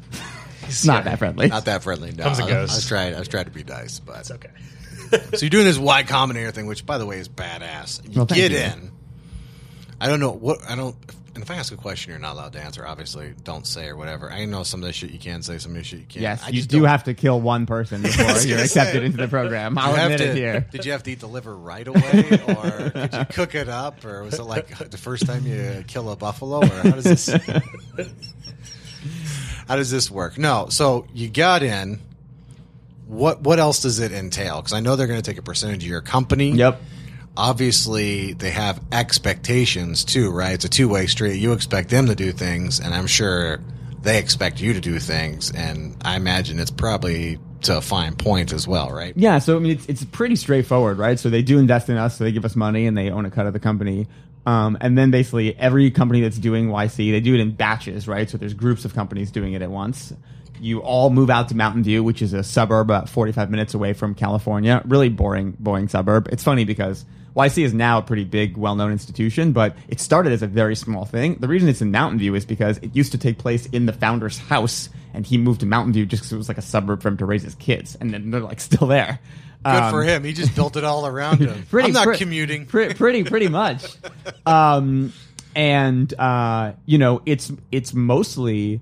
It's not that friendly. Not that friendly. No, Comes and I, goes. I was trying. I was trying to be nice, but It's okay. so you're doing this Y Combinator thing, which, by the way, is badass. You Well, get you. in. I don't know what I don't. And if I ask a question, you're not allowed to answer. Obviously, don't say or whatever. I know some of this shit you can say, some of this shit you can't. Yes, I you do don't- have to kill one person before you're accepted say. into the program. I'll admit to- it here. Did you have to eat the liver right away, or did you cook it up, or was it like the first time you kill a buffalo, or how does this? how does this work? No, so you got in. What what else does it entail? Because I know they're going to take a percentage of your company. Yep. Obviously, they have expectations too, right? It's a two way street. You expect them to do things, and I'm sure they expect you to do things. And I imagine it's probably to a fine point as well, right? Yeah, so I mean, it's it's pretty straightforward, right? So they do invest in us, so they give us money and they own a cut of the company. Um, and then basically every company that's doing YC, they do it in batches, right? So there's groups of companies doing it at once. You all move out to Mountain View, which is a suburb about 45 minutes away from California. Really boring, boring suburb. It's funny because YC is now a pretty big, well-known institution, but it started as a very small thing. The reason it's in Mountain View is because it used to take place in the founder's house, and he moved to Mountain View just because it was like a suburb for him to raise his kids, and then they're like still there. Good Um, for him. He just built it all around him. pretty- I'm not pre- commuting. pre- pretty pretty much um and uh you know it's it's mostly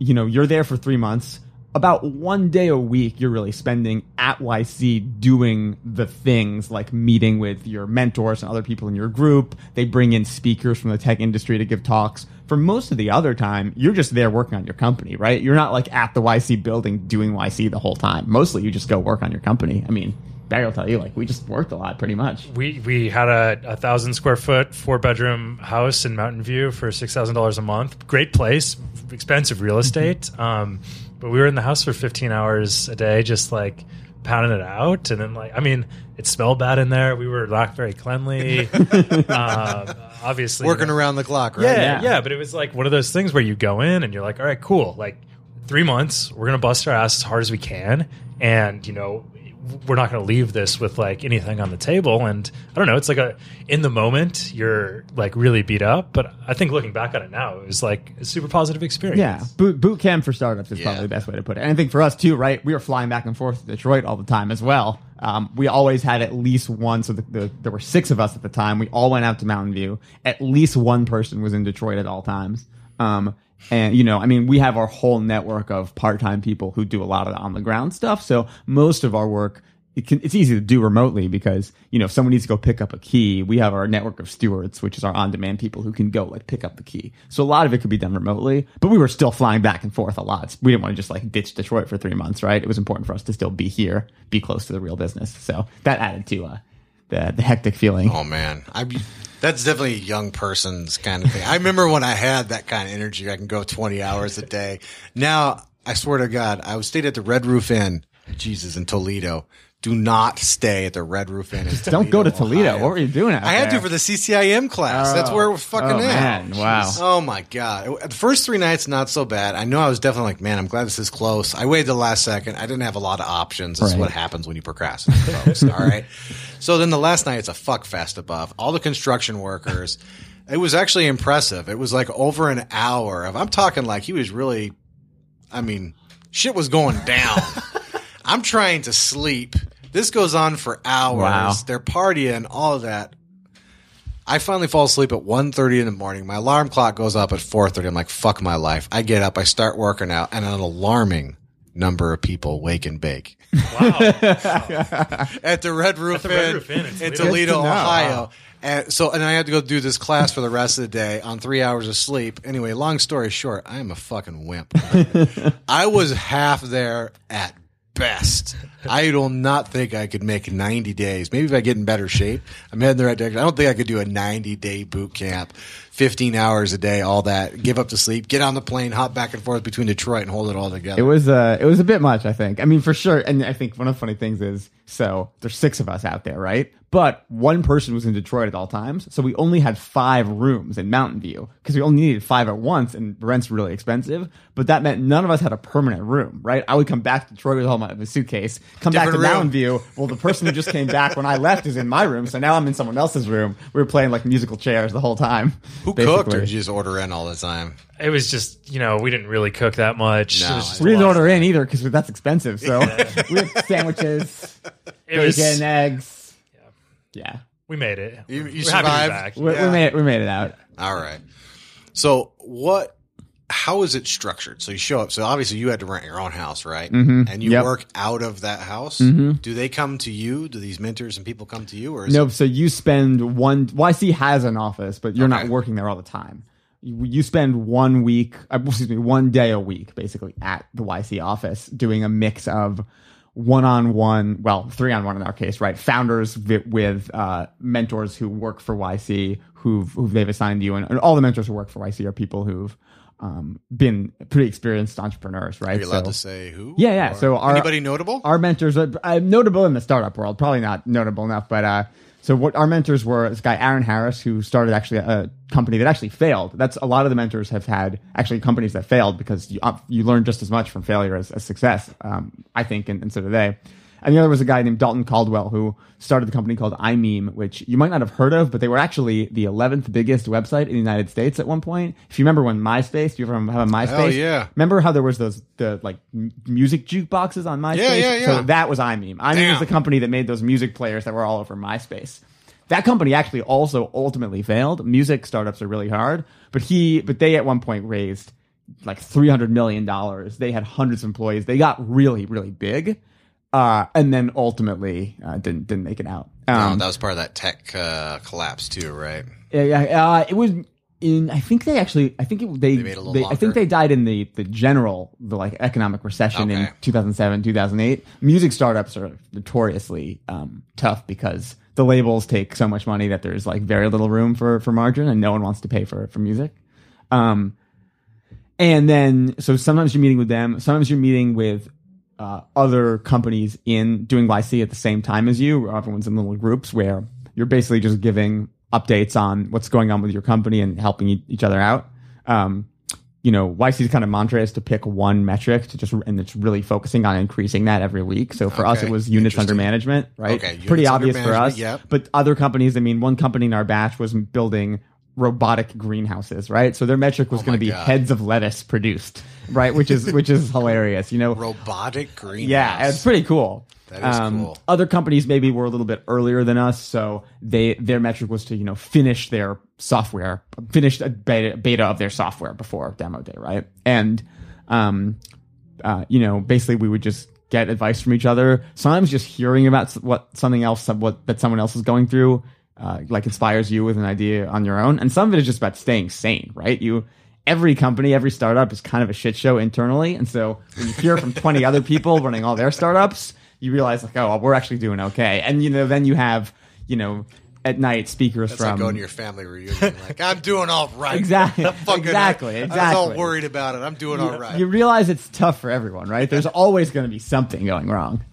you know you're there for three months about one day a week you're really spending at YC doing the things like meeting with your mentors and other people in your group. They bring in speakers from the tech industry to give talks. For most of the other time, you're just there working on your company, right? You're not like at the YC building doing YC the whole time. Mostly you just go work on your company. I mean, Barry will tell you, like, we just worked a lot pretty much. We we had a, a thousand square foot four bedroom house in Mountain View for six thousand dollars a month. Great place, expensive real estate. Um, but we were in the house for fifteen hours a day, just like pounding it out. And then like I mean, it smelled bad in there. We were not very cleanly. um, obviously, you Working know- around the clock, right? yeah, Yeah. yeah, but it was like one of those things where you go in and you're like, all right, cool. Like three months, we're gonna bust our ass as hard as we can, and you know, we're not gonna leave this with like anything on the table. And I don't know, it's like a in the moment you're like really beat up, but I think looking back on it now, it was like a super positive experience. Yeah, boot, boot camp for startups is Yeah. probably the best way to put it. And I think for us too, right? We were flying back and forth to Detroit all the time as well. Um, we always had at least one. So the, the, there were six of us at the time. We all went out to Mountain View. At least one person was in Detroit at all times. Um, and you know, I mean, we have our whole network of part-time people who do a lot of the on-the-ground stuff. So most of our work it can, it's easy to do remotely because you know if someone needs to go pick up a key we have our network of stewards which is our on-demand people who can go like pick up the key. So a lot of it could be done remotely but we were still flying back and forth a lot. We didn't want to just like ditch detroit for three months right? It was important for us to still be here be close to the real business. So that added to uh, the, the hectic feeling. Oh man, I that's definitely a young person's kind of thing. I remember when I had that kind of energy. I can go 20 hours a day. Now, I swear to God, I was stayed at the Red Roof Inn Jesus in Toledo. Do not stay at the Red Roof Inn. in Don't go to Toledo. Ohio. What were you doing I had there? to for the CCIM class. That's oh. where we're fucking oh, at. man. Wow. Oh my god! The first three nights not so bad. I know I was definitely like, man, I'm glad this is close. I waited the last second. I didn't have a lot of options. This is what happens when you procrastinate, folks. all right. So then the last night, it's a fuck fest above. All the construction workers. It was actually impressive. It was like over an hour of. I'm talking like he was really. I mean, shit was going down. I'm trying to sleep. This goes on for hours. Wow. They're partying, all of that. I finally fall asleep at 1.30 in the morning. My alarm clock goes up at 4.30. I'm like, fuck my life. I get up, I start working out, and an alarming number of people wake and bake Wow. at the Red Roof, the Red Inn Roof Inn in in Toledo. Toledo, to. Ohio. Wow. And so, and I had to go do this class for the rest of the day on three hours of sleep. Anyway, long story short, I am a fucking wimp. I was half there at best. I do not think I could make 90 days. Maybe if I get in better shape, I'm heading the right direction. I don't think I could do a 90 day boot camp, 15 hours a day, all that, give up to sleep, get on the plane, hop back and forth between Detroit and hold it all together. It was uh it was a bit much, I think. I mean, for sure. And I think one of the funny things is so there's six of us out there, right? But one person was in Detroit at all times, so we only had five rooms in Mountain View because we only needed five at once, and rent's really expensive. But that meant none of us had a permanent room, right? I would come back to Detroit with all my, my suitcase, come back to room. Mountain View. Well, the person who just came back when I left is in my room, so now I'm in someone else's room. We were playing like musical chairs the whole time. Who cooked or did you just order in all the time? it was just, you know, we didn't really cook that much. No, it was just We didn't a lot. order in either because that's expensive. So we had sandwiches, It was, bacon, eggs. Yeah, we made it. You- you We're happy to be survived? back. we, Yeah. we made it. We made it out. All right. So what? How is it structured? So you show up. So obviously you had to rent your own house, right? Mm-hmm. And you Yep. work out of that house. Do they come to you? Do these mentors and people come to you, or is No, it, so you spend one. YC has an office, but you're not working there all the time. You, you spend one week, uh, excuse me, one day a week, basically at the YC office, doing a mix of one-on-one, well, three-on-one in our case, right? Founders vi- with uh, mentors who work for YC, who've who they've assigned you, and, and all the mentors who work for YC are people who've um, been pretty experienced entrepreneurs, right? are you allowed to say who? Yeah, yeah. Or So our- anybody notable? our mentors are uh, notable in the startup world, probably not notable enough, but uh, so what our mentors were this guy Aaron Harris, who started actually a company that actually failed. That's a lot of the mentors have had actually companies that failed because you you learn just as much from failure as, as success. Um, I think, and, and so do they. And the other was a guy named Dalton Caldwell who started the company called imeem, which you might not have heard of, but they were actually the 11th biggest website in the United States at one point. If you remember when MySpace, do you ever have a MySpace? Hell yeah. Remember how there was those the like music jukeboxes on MySpace? Yeah, yeah, yeah. So that was imeem. imeem Damn. was the company that made those music players that were all over MySpace. That company actually also ultimately failed. Music startups are really hard, but he, but they at one point raised like three hundred million dollars. They had hundreds of employees. They got really, really big, uh, and then ultimately uh, didn't didn't make it out. Um, that was part of that tech uh, collapse too, right? yeah, yeah, uh, it was in. I think they actually. I think it, they. They made a little they- I think they died in the the general the like economic recession in 2007 2008. Music startups are notoriously um, tough because the labels take so much money that there's like very little room for for margin, and no one wants to pay for for music. Um, and then so sometimes you're meeting with them. Sometimes you're meeting with uh, other companies in doing YC at the same time as you. Everyone's in little groups where you're basically just giving updates on what's going on with your company and helping e- each other out. Um, you know, YC's kind of mantra is to pick one metric to just, and it's really focusing on increasing that every week. So for us, it was units under management, right? Okay, Pretty obvious for us. yep. But other companies, I mean, one company in our batch was building robotic greenhouses, right? So their metric was Oh going to be God. heads of lettuce produced, right? Which is which is hilarious. You know, Robotic greenhouse. yeah, it's pretty cool. Um, That is cool. Other companies maybe were a little bit earlier than us, so they their metric was to you know finish their software, finish a beta, beta of their software before demo day, right? And um, uh, you know, basically we would just get advice from each other. Sometimes just hearing about what something else, what that someone else is going through, uh, like inspires you with an idea on your own. And some of it is just about staying sane, right? You, every company, every startup is kind of a shit show internally. And so when you hear from 20 other people running all their startups, you realize like, oh, well, we're actually doing okay. And, you know, then you have, you know, at night speakers It's from like going to your family reunion. Like I'm doing all right. Exactly. Fucking- Exactly, I was exactly. all worried about it. I'm doing all right. you realize it's tough for everyone, right? There's always going to be something going wrong.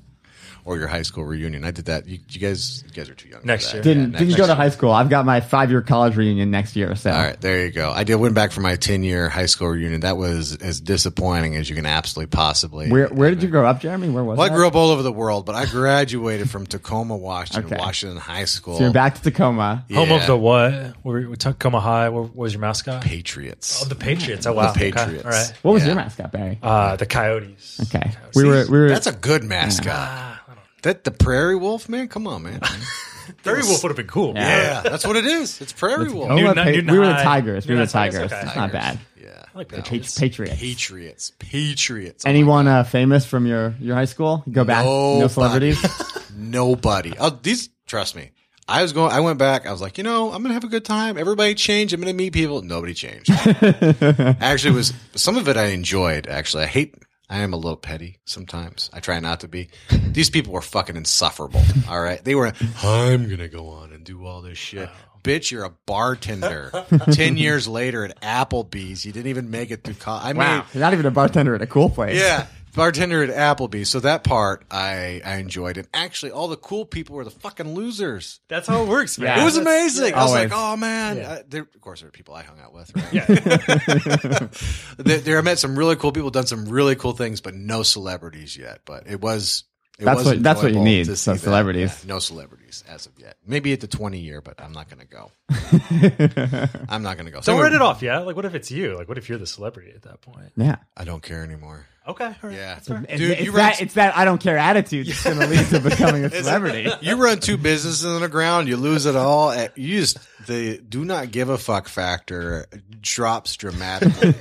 Or your high school reunion. I did that. You, you guys, you guys are too young. for Next that. year. Didn't Yeah, didn't next go to year. high school. I've got my five year college reunion next year. So All right, there you go. I did went back for my ten year high school reunion. That was as disappointing as you can absolutely possibly. where where did you grow up, Jeremy? Where was Well, I grew up all over the world, but I graduated from Tacoma, Washington, Okay. Washington High School. So you're back to Tacoma. Home of the what? Where we Tacoma High. What was your mascot? Patriots. Oh, the Patriots. Oh wow. the Okay. Patriots. All right. What was Yeah. your mascot, Barry? Uh, the Coyotes. Okay, Coyotes. we were we were. That's a good mascot. That the Prairie Wolf, man. Come on, man. Prairie Wolf would have been cool. yeah, that's what it is. It's Prairie Wolf. Tacoma Newton- Pa- Newton we were the High. Tigers. We were the Newton High, Tigers. okay. It's not bad. Yeah, I like No. the Pa- Patriots. Patriots. Patriots. Patriots. Oh my Anyone uh, famous from your your high school? Go back. No Nobody. celebrities. Nobody. Oh, these. Trust me. I was going. I went back. I was like, you know, I'm gonna have a good time. Everybody changed. I'm gonna meet people. Nobody changed. actually, it was some of it I enjoyed. Actually, I hate. I am a little petty sometimes. I try not to be. These people were fucking insufferable. All right, they were. I'm gonna go on and do all this shit. Oh. Bitch, you're a bartender. Ten years later at Applebee's, you didn't even make it through college. I wow, mean, not even a bartender at a cool place. yeah, bartender at Applebee's. So that part I I enjoyed, and actually, all the cool people were the fucking losers. That's how it works, man. Yeah. It was amazing. I was Always. like, oh man. Yeah. Uh, there, of course, there were people I hung out with. Right? there, there, I met some really cool people, done some really cool things, but no celebrities yet. But it was. It That's was what- that's what you enjoyable need, to so see that. celebrities. Yeah, no celebrities as of yet. Maybe at the twenty year, but I'm not going to go. I'm not going to go. So Don't write it off, yeah? Like, what if it's you? Like, what if you're the celebrity at that point? yeah. I don't care anymore. Okay, all right. Yeah, That's fair. It's, dude, it's you run that it's that I don't care attitude that's going to lead to becoming a celebrity. you run two businesses on the ground, you lose it all. eh, You just the do not give a fuck factor drops dramatically.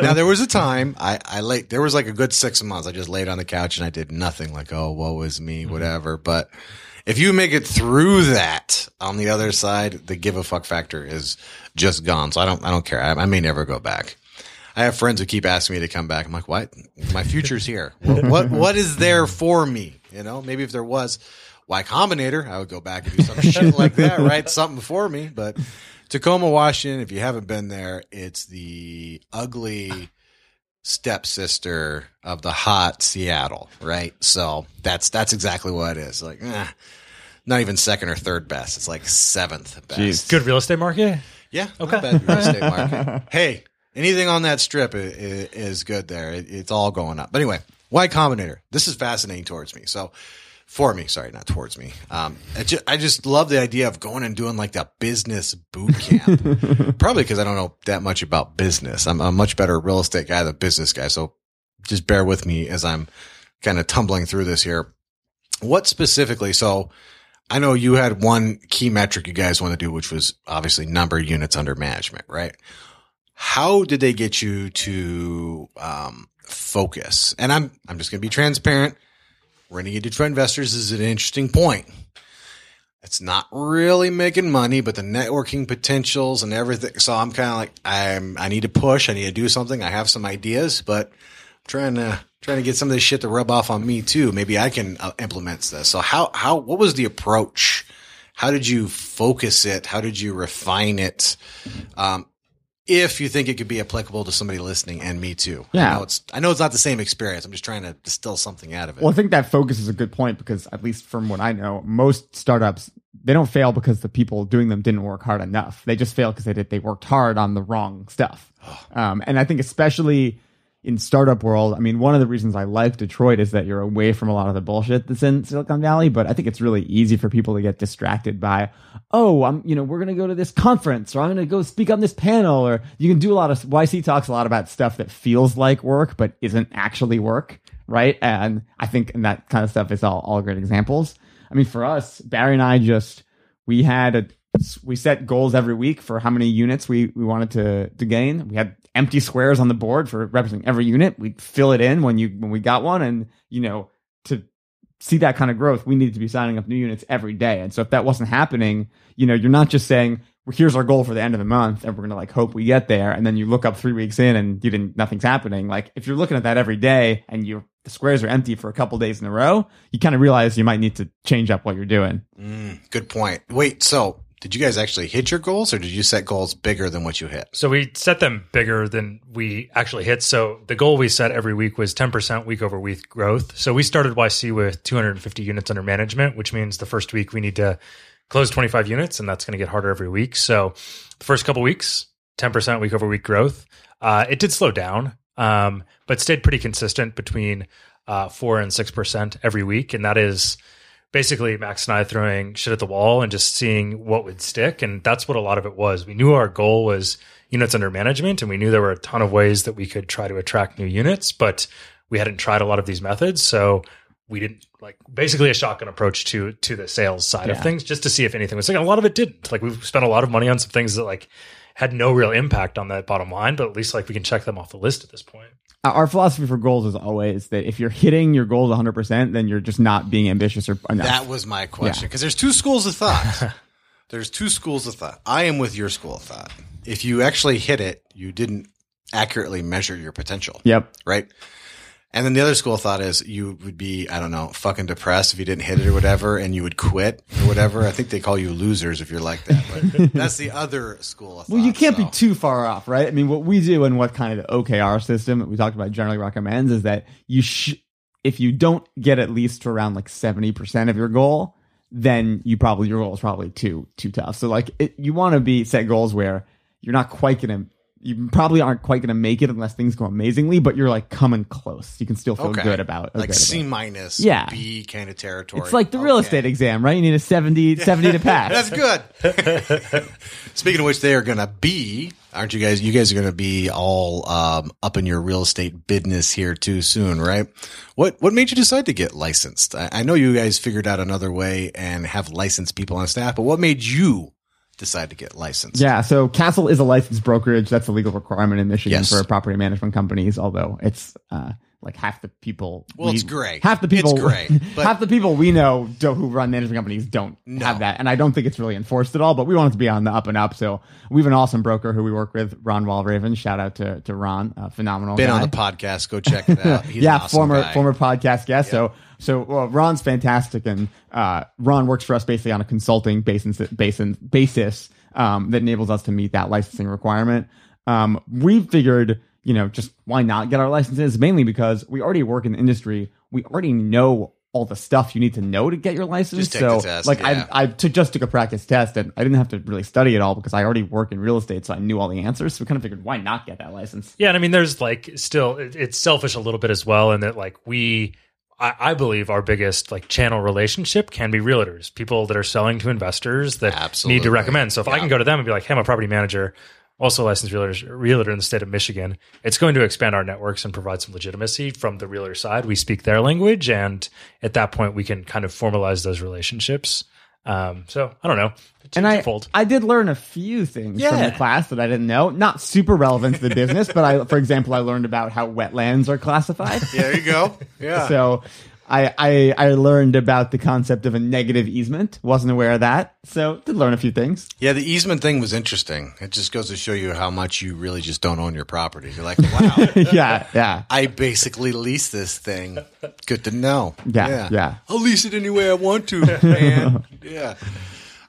now there was a time I I late there was like a good six months I just laid on the couch and I did nothing like oh woe is me whatever. But if you make it through that on the other side, the give a fuck factor is just gone. So I don't I don't care. I, I may never go back. I have friends who keep asking me to come back. I'm like, what? My future's here. What, what, what is there for me? You know, maybe if there was Y Combinator, I would go back and do some shit like that, right? Something for me. But Tacoma, Washington, if you haven't been there, it's the ugly stepsister of the hot Seattle, right? So that's, that's exactly what it is. Like, eh, not even second or third best. It's like seventh best. Jeez. Good real estate market? Yeah, Okay. not bad real estate market. hey, anything on that strip is, is good there. It, it's all going up. But anyway, Y Combinator. This is fascinating towards me. So for me, sorry, not towards me. Um, I just, I just love the idea of going and doing like that business boot camp. Probably because I don't know that much about business. I'm a much better real estate guy than business guy. So just bear with me as I'm kind of tumbling through this here. What specifically? So I know you had one key metric you guys want to do, which was obviously number of units under management, right? How did they get you to um, focus? And I'm I'm just going to be transparent. Renegade Detroit Investors is an interesting point. It's not really making money, but the networking potentials and everything. So I'm kind of like I'm I need to push. I need to do something. I have some ideas, but I'm trying to trying to get some of this shit to rub off on me too. Maybe I can uh, implement this. So how how what was the approach? How did you focus it? How did you refine it? Um, if you think it could be applicable to somebody listening and me too. Yeah. I know it's I know it's not the same experience. I'm just trying to distill something out of it. Well, I think that focus is a good point because, at least from what I know, most startups they don't fail because the people doing them didn't work hard enough. They just fail because they did they worked hard on the wrong stuff. Um, and I think especially in startup world, I mean, one of the reasons I like Detroit is that you're away from a lot of the bullshit that's in Silicon Valley. But I think it's really easy for people to get distracted by, oh, I'm, you know, we're gonna go to this conference or I'm gonna go speak on this panel, or you can do a lot of YC talks a lot about stuff that feels like work but isn't actually work, right? And I think and that kind of stuff is all all great examples. I mean, for us, Barry and I just we had a we set goals every week for how many units we, we wanted to to gain. We had empty squares on the board for representing every unit. We'd fill it in when you when we got one, and you know to see that kind of growth, we needed to be signing up new units every day. And so if that wasn't happening, you know, you're not just saying well, here's our goal for the end of the month, and we're gonna like hope we get there, and then you look up three weeks in and you didn't nothing's happening. Like if you're looking at that every day and you're the squares are empty for a couple days in a row, you kind of realize you might need to change up what you're doing. Mm, good point. Wait, so did you guys actually hit your goals or did you set goals bigger than what you hit? So we set them bigger than we actually hit. So the goal we set every week was 10% week over week growth. So we started YC with 250 units under management, which means the first week we need to close 25 units and that's going to get harder every week. So the first couple weeks, 10% week over week growth. Uh, it did slow down, um, but stayed pretty consistent between uh, four and 6% every week. And that is, basically Max and I throwing shit at the wall and just seeing what would stick. And that's what a lot of it was. We knew our goal was units under management, and we knew there were a ton of ways that we could try to attract new units, but we hadn't tried a lot of these methods. So we didn't like basically a shotgun approach to to the sales side of things just to see if anything was like a lot of it didn't. Like we've spent a lot of money on some things that like had no real impact on that bottom line, but at least like we can check them off the list at this point. Our- philosophy for goals is always that if you're hitting your goals 100%, then you're just not being ambitious or enough. That was my question because there's two schools of thought. there's two schools of thought. I am with your school of thought. If you actually hit it, you didn't accurately measure your potential, yep. right? And then the other school of thought is you would be, I don't know, fucking depressed if you didn't hit it or whatever, and you would quit or whatever. I think they call you losers if you're like that. But that's the other school of thought. Well, you can't be too far off, right? I mean, what we do and what kind of the OKR system that we talked about generally recommends is that you sh- if you don't get at least to around like 70% of your goal, then you probably your goal is probably too too tough. So like it, you want to be set goals where you're not quite going to you probably aren't quite going to make it unless things go amazingly, but you're like coming close. You can still feel Okay. good about it. like C minus, Yeah. B kind of territory. It's like the real Okay. estate exam, right? You need a 70, 70 to pass. That's good. Speaking of which, they are going to be, aren't you guys? You guys are going to be all um, up in your real estate business here too soon, right? What What made you decide to get licensed? I, I know you guys figured out another way and have licensed people on staff, but what made you decide to get licensed? Yeah, so Castle is a licensed brokerage. That's a legal requirement in Michigan Yes. for property management companies. Although it's uh, like half the people. Well, we- it's gray. Half the It's people. gray, but- half the people we know do, who run management companies don't No. have that, and I don't think it's really enforced at all. But we want it to be on the up and up. So we have an awesome broker who we work with, Ron Walraven. Shout out to to Ron, phenomenal. Been guy on the podcast. Go check it out. He's yeah, awesome former guy. former podcast guest. So so well, Ron's fantastic, and uh, Ron works for us basically on a consulting basis basis, basis um, that enables us to meet that licensing requirement. Um, we figured, you know, just why not get our licenses? Mainly because we already work in the industry. We already know all the stuff you need to know to get your license. Just take so, the test, like, yeah. I I took, just took a practice test, and I didn't have to really study it all because I already work in real estate, so I knew all the answers. So we kind of figured, why not get that license? Yeah, and I mean, there's like still it's selfish a little bit as well, in that like we, I, I believe our biggest like channel relationship can be realtors, people that are selling to investors that need to recommend. So if I can go to them and be like, "Hey, I'm a property manager." Also, licensed realtor, realtor in the state of Michigan. It's going to expand our networks and provide some legitimacy from the realtor side. We speak their language, and at that point, we can kind of formalize those relationships. Um, so I don't know. and I, Twofold. I did learn a few things from the class that I didn't know. Not super relevant to the business, but I, for example, I learned about how wetlands are classified. There you go. Yeah. So I, I I learned about the concept of a negative easement. Wasn't aware of that. So did learn a few things. Yeah, the easement thing was interesting. It just goes to show you how much you really just don't own your property. You're like, wow, yeah, yeah. I basically lease this thing. Good to know. Yeah, yeah. I'll lease it any way I want to, man. yeah.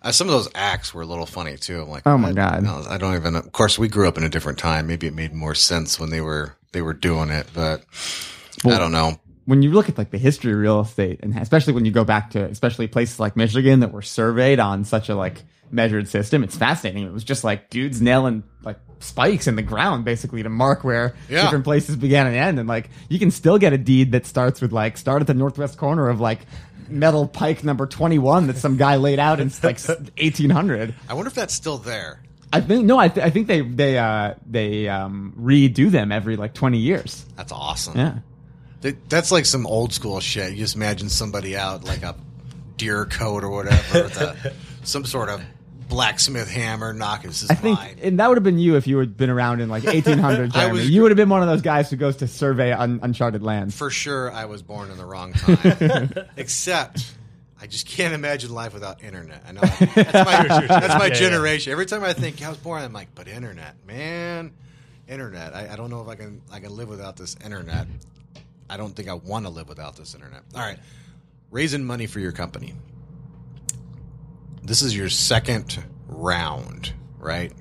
Uh, some of those acts were a little funny too. I'm like, Oh my I- God. no, I don't even. Of course, we grew up in a different time. Maybe it made more sense when they were they were doing it, but I don't know. When you look at like the history of real estate, and especially when you go back to especially places like Michigan that were surveyed on such a like measured system, it's fascinating. It was just like dudes nailing like spikes in the ground basically to mark where Yeah. different places began and end. And like you can still get a deed that starts with like start at the northwest corner of like metal pike number 21 that some guy laid out in like 1800 I wonder if that's still there. i think no i, th- I think they they uh they um redo them every like 20 years That's awesome. yeah That's like some old school shit. You just imagine somebody out like a deer coat or whatever with a, some sort of blacksmith hammer knocking. This is I think, mine. and that would have been you if you had been around in like 1800, I Jeremy. was- you would have been one of those guys who goes to survey un- uncharted lands. For sure, I was born in the wrong time. Except, I just can't imagine life without internet. I know that's my, that's my Yeah, yeah. generation. Every time I think yeah, I was born, I'm like, but internet, man, internet. I, I don't know if I can I can live without this internet. I don't think I want to live without this internet. All right, raising money for your company. This is your second round, right?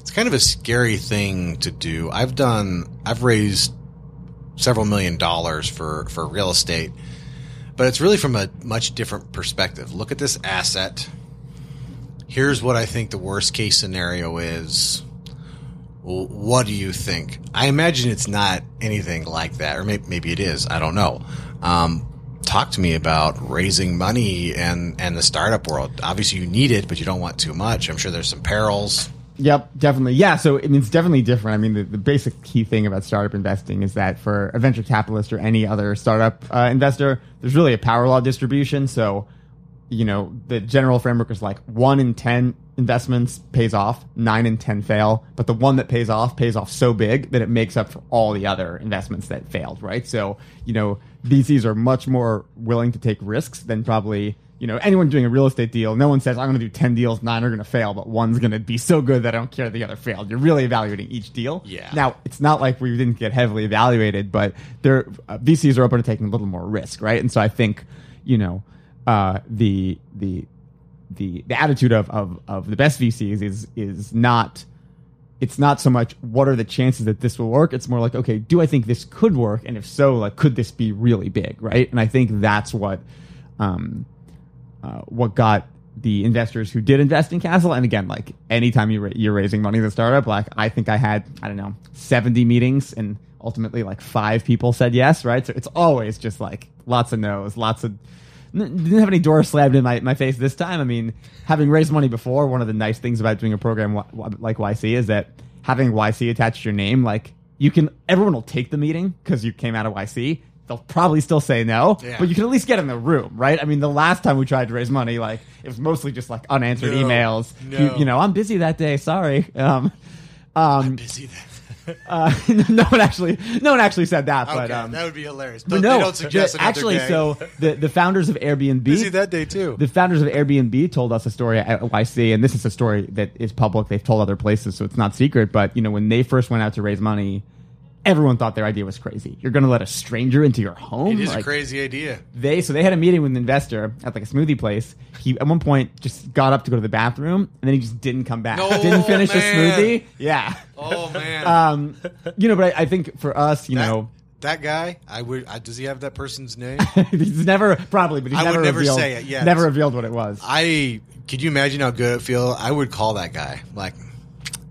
It's kind of a scary thing to do. I've done. I've raised several million dollars for for real estate, but it's really from a much different perspective. Look at this asset. Here's what I think the worst case scenario is what do you think? I imagine it's not anything like that, or maybe, maybe it is. I don't know. Um, talk to me about raising money and and the startup world. Obviously, you need it, but you don't want too much. I'm sure there's some perils. Yep, definitely. Yeah, so I mean, it's definitely different. I mean, the, the basic key thing about startup investing is that for a venture capitalist or any other startup uh, investor, there's really a power law distribution. So, you know, the general framework is like one in 10 investments pays off, nine and 10 fail, but the one that pays off pays off so big that it makes up for all the other investments that failed, right? So, you know, VCs are much more willing to take risks than probably you know, anyone doing a real estate deal, no one says, I'm going to do 10 deals, nine are going to fail, but one's going to be so good that I don't care the other failed. You're really evaluating each deal. Yeah. Now, it's not like we didn't get heavily evaluated, but there, uh, VCs are open to taking a little more risk, right? And so I think, you know, uh, the, the, the, the attitude of, of, of the best VCs is, is not, it's not so much what are the chances that this will work. It's more like, okay, do I think this could work? And if so, like, could this be really big, right? And I think that's what, um, uh, what got the investors who did invest in Castle. And again, like anytime you ra- you're raising money in a startup, like I think I had I don't know 70 meetings and ultimately like five people said yes, right? So it's always just like lots of no's, lots of. Didn't have any doors slammed in my, my face this time. I mean, having raised money before, one of the nice things about doing a program like YC is that having YC attached to your name, like you can, everyone will take the meeting because you came out of YC they'll probably still say no, Yeah. but you can at least get in the room, right? I mean, the last time we tried to raise money, like it was mostly just like unanswered No, emails. no. You, you know, I'm busy that day. Sorry. Um, um, I'm Busy then. Uh, no one actually, no one actually said that, but okay, um, that would be hilarious. but Don't, no, they don't suggest the- another actually. day. So the the founders of Airbnb busy that day too. the founders of Airbnb told us a story at YC, and this is a story that is public. They've told other places, so it's not secret. But you know, when they first went out to raise money, everyone thought their idea was crazy. You're going to let a stranger into your home? it is Like, a crazy idea. They so they had a meeting with an investor at like a smoothie place. He at one point just got up to go to the bathroom, and then he just didn't come back. No, didn't finish the man. smoothie. Yeah. Oh man, Um, you know, but I, I think for us, you that, know, that guy. I would. I, does he have that person's name? he's never probably, but he's I would never, never revealed, say it, yes. Never revealed what it was. I could you imagine how good it feel? I would call that guy. Like,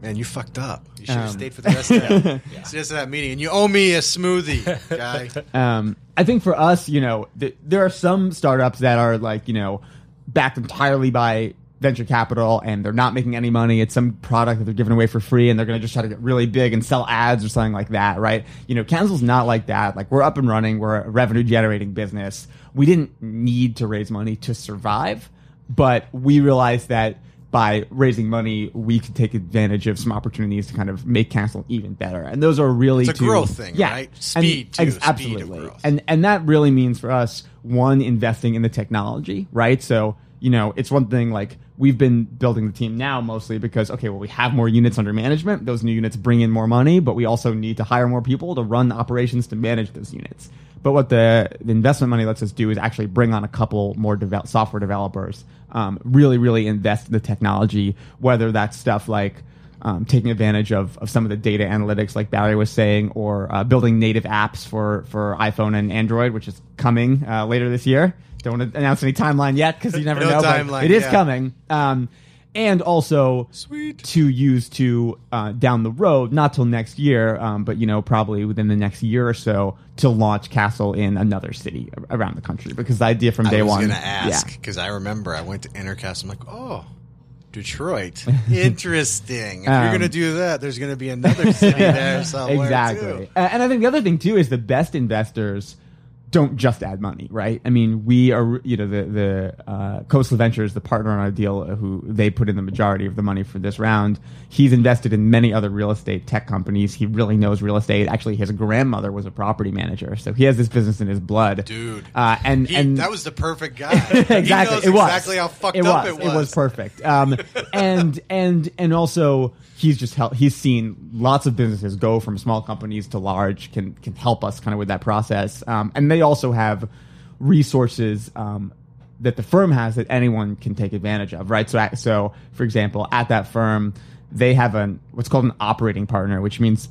man, you fucked up. You should have Um, stayed for the rest of that, rest of that meeting, and you owe me a smoothie, guy. Um, I think for us, you know, th- there are some startups that are like, you know, backed entirely by venture capital and they're not making any money. It's some product that they're giving away for free and they're going to just try to get really big and sell ads or something like that, right? You know, Castle's not like that. Like we're up and running. We're a revenue generating business. We didn't need to raise money to survive, but we realized that by raising money, we could take advantage of some opportunities to kind of make Castle even better. And those are really It's a two- growth thing, yeah, right? And- Speed, too. ex- Speed of absolutely. And and that really means for us one investing in the technology, right? So you know, it's one thing like we've been building the team now mostly because okay, well we have more units under management. Those new units bring in more money, but we also need to hire more people to run the operations to manage those units. But what the, the investment money lets us do is actually bring on a couple more devel- software developers, um, really, really invest in the technology, whether that's stuff like um, taking advantage of, of some of the data analytics, like Barry was saying, or uh, building native apps for, for iPhone and Android, which is coming uh, later this year. Don't want to announce any timeline yet because you never No know. but timeline, it is yeah. coming. Um, and also Sweet. to use to uh, down the road, not till next year, um, but you know probably within the next year or so to launch Castle in another city around the country because the idea from day I was one. gonna ask yeah. because I remember I went to EnterCastle. I'm like, oh, Detroit, interesting. If Um, you're gonna do that, there's gonna be another city there somewhere exactly. too. And I think the other thing too is the best investors don't just add money, right? I mean, we are, you know, the the uh, Khosla Ventures, the partner on our deal, who they put in the majority of the money for this round. He's invested in many other real estate tech companies. He really knows real estate. Actually, his grandmother was a property manager, so he has this business in his blood, Dude. Uh, and He- and that was the perfect guy. exactly. He knows it was exactly how fucked it up was. it was. It was perfect. Um, and and and also he's just he's seen lots of businesses go from small companies to large. Can can help us kind of with that process. Um, and they also have resources. Um, that the firm has that anyone can take advantage of, right? So, so for example, at that firm, they have an what's called an operating partner, which means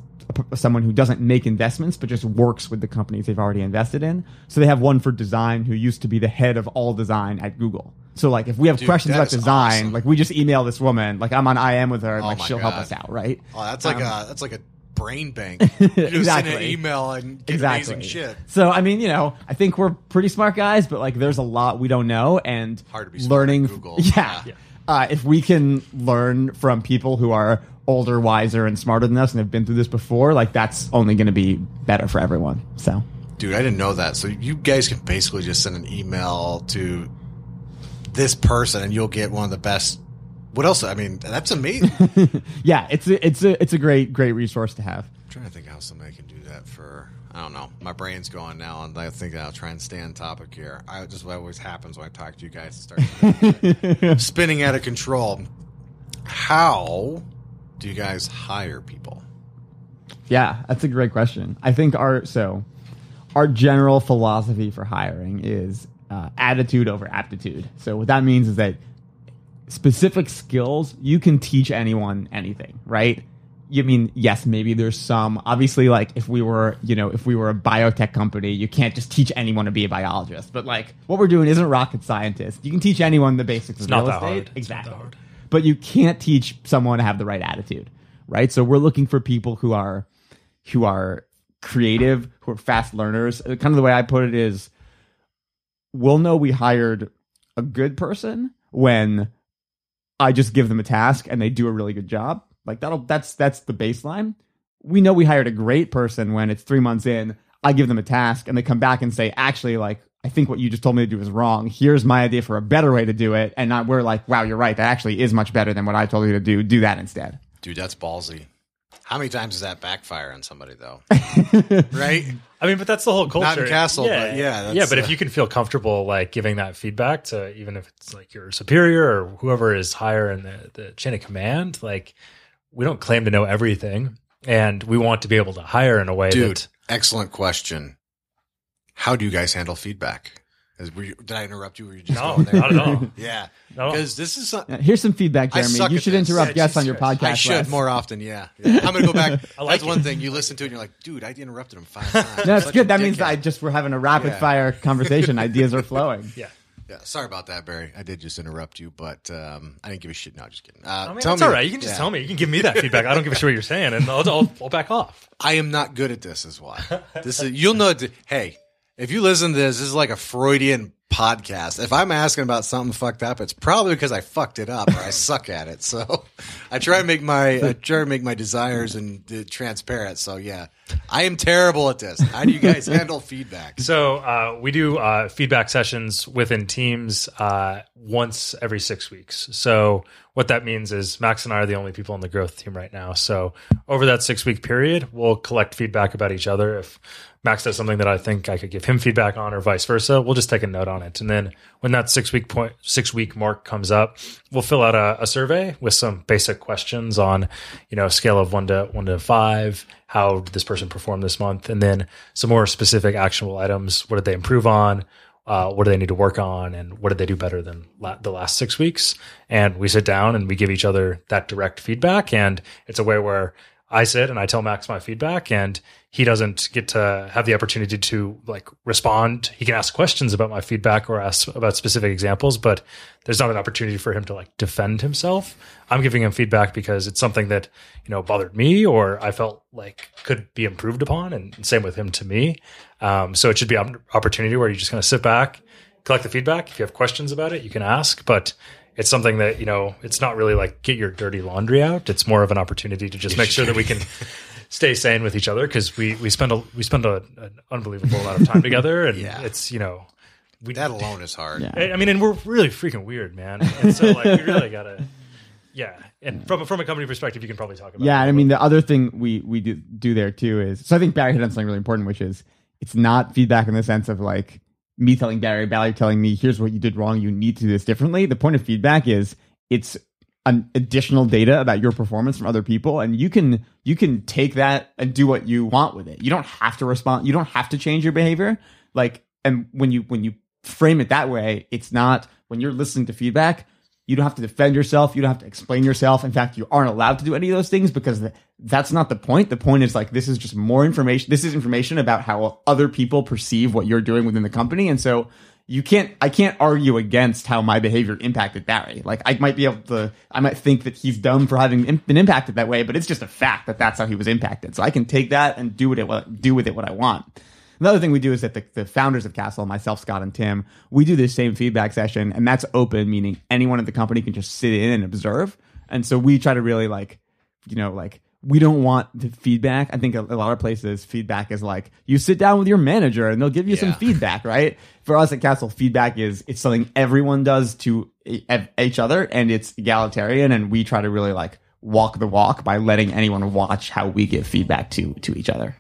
a someone who doesn't make investments but just works with the companies they've already invested in. So they have one for design who used to be the head of all design at Google. So like if we have Dude, questions about design, awesome. like we just email this woman, like I'm on IM with her, and Oh like she'll help us out, right? Oh, that's like Um, a that's like a brain bank. You just send an email and get exactly. amazing shit. So I mean, you know, I think we're pretty smart guys, but like there's a lot we don't know, and Hard to be learning. Google. Yeah, Yeah. Uh, if we can learn from people who are older, wiser, and smarter than us, and have been through this before, like that's only going to be better for everyone. So Dude, I didn't know that. So you guys can basically just send an email to this person and you'll get one of the best. What else? I mean, that's amazing. yeah, it's a, it's a it's a great great resource to have. I'm trying to think how somebody can do that for. I don't know. My brain's going now, and I think I'll try and stay on topic here. I just what always happens when I talk to you guys. It starts spinning out of control. How do you guys hire people? Yeah, that's a great question. I think our so our general philosophy for hiring is uh, attitude over aptitude. So what that means is that specific skills you can teach anyone anything, right? You mean yes, maybe there's some obviously like if we were you know if we were a biotech company, you can't just teach anyone to be a biologist. But like what we're doing isn't rocket scientists. You can teach anyone the basics of not real that estate. hard. It's not Exactly that hard. But you can't teach someone to have the right attitude right? So we're looking for people who are who are creative who are fast learners. Uh, kind of the way i put it is we'll know we hired a good person when i just give them a task and they do a really good job. Like that'll that's that's the baseline. We know we hired a great person when it's three months in i give them a task and they come back and say actually like i think what you just told me to do is wrong here's my idea for a better way to do it and not we're like wow you're right that actually is much better than what i told you to do do that instead Dude, that's ballsy. How many times does that backfire on somebody though? right? I mean, but that's the whole culture. Not in Castle, but yeah, that's, yeah. But uh, if you can feel comfortable, like giving that feedback to even if it's like your superior or whoever is higher in the, the chain of command, like we don't claim to know everything, and we want to be able to hire in a way Dude, that excellent question. How do you guys handle feedback? Is, were you, did I interrupt you? Or were you just no, going there? not at all. Yeah, No. because this is. some- here's some feedback jeremy you should this. interrupt Yeah, guests on your podcast I should less. more often. Yeah, yeah. I'm gonna go back. I like That's one thing you listen to, and you're like, dude, I interrupted him five times. no, that's good that means dickhead. that i just we're having a rapid Yeah. fire conversation ideas are flowing Yeah. Yeah, sorry about that, Barry. I did just interrupt you, but um, I didn't give a shit. No, just kidding. Uh, I mean, tell it's me, all right. You can just yeah. tell me. You can give me that feedback. I don't give a shit what you're saying, and I'll, I'll, I'll back off. I am not good at this. Is why. This is you'll know. Hey, if you listen to this, this is like a Freudian podcast. If I'm asking about something fucked up, it's probably because I fucked it up or I suck at it. So I try to make my I try to make my desires and uh, transparent. So yeah, I am terrible at this. How do you guys handle feedback? So uh, we do uh, feedback sessions within teams uh, once every six weeks. So what that means is Max and I are the only people on the growth team right now. So over that six week period, we'll collect feedback about each other. If Max does something that I think I could give him feedback on, or vice versa, we'll just take a note on it. And then when that six week point, six week mark comes up, we'll fill out a, a survey with some basic questions on, you know, a scale of one to one to five. How did this person perform this month? And then some more specific actionable items. What did they improve on? Uh, what do they need to work on? And what did they do better than la- the last six weeks? And we sit down and we give each other that direct feedback. And it's a way where I sit and I tell Max my feedback and he doesn't get to have the opportunity to like respond. He can ask questions about my feedback or ask about specific examples, but there's not an opportunity for him to like defend himself. I'm giving him feedback because it's something that, you know, bothered me or I felt like could be improved upon and same with him to me. Um, so it should be an opportunity where you just kind of sit back, collect the feedback. If you have questions about it, you can ask, but it's something that, you know, it's not really like get your dirty laundry out. It's more of an opportunity to just make sure that we can stay sane with each other because we we spend a we spend a, an unbelievable amount of time together, and Yeah. it's you know we That alone is hard. Yeah. I I mean, and we're really freaking weird, man. And so like we really gotta, yeah. And from from a company perspective, you can probably talk about. Yeah, it. and I mean the other thing we we do, do there too is so I think Barry hit on something really important, which is it's not feedback in the sense of like me telling Barry, Barry telling me, here's what you did wrong, you need to do this differently. The point of feedback is it's an additional data about your performance from other people, and you can you can take that and do what you want with it. You don't have to respond. You don't have to change your behavior. Like, and when you when you frame it that way, it's not when you're listening to feedback. You don't have to defend yourself. You don't have to explain yourself. In fact, you aren't allowed to do any of those things because that's not the point. The point is like this is just more information. This is information about how other people perceive what you're doing within the company, and so you can't. I can't argue against how my behavior impacted Barry. Like I might be able to. I might think that he's dumb for having been impacted that way, but it's just a fact that that's how he was impacted. So I can take that and do with it what do with it what I want. Another thing we do is that the, the founders of Castle, myself, Scott, and Tim, we do this same feedback session, and that's open, meaning anyone at the company can just sit in and observe. And so we try to really like, you know, like we don't want the feedback. I think a, a lot of places feedback is like you sit down with your manager and they'll give you some feedback, right? For us at Castle, feedback is it's something everyone does to each other, and it's egalitarian, and we try to really like walk the walk by letting anyone watch how we give feedback to to each other.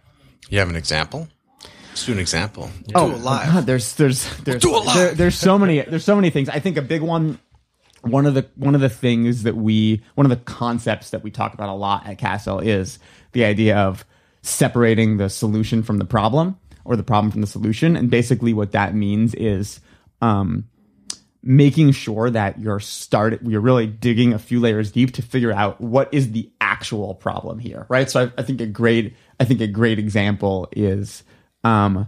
You have an example? Let's do an example. Oh, do it live. God, there's there's there's do it live. there- there's so many there's so many things. I think a big one one of the one of the things that we one of the concepts that we talk about a lot at Castle is the idea of separating the solution from the problem or the problem from the solution. And basically what that means is um making sure that you're started you're really digging a few layers deep to figure out what is the actual problem here right so i, I think a great i think a great example is um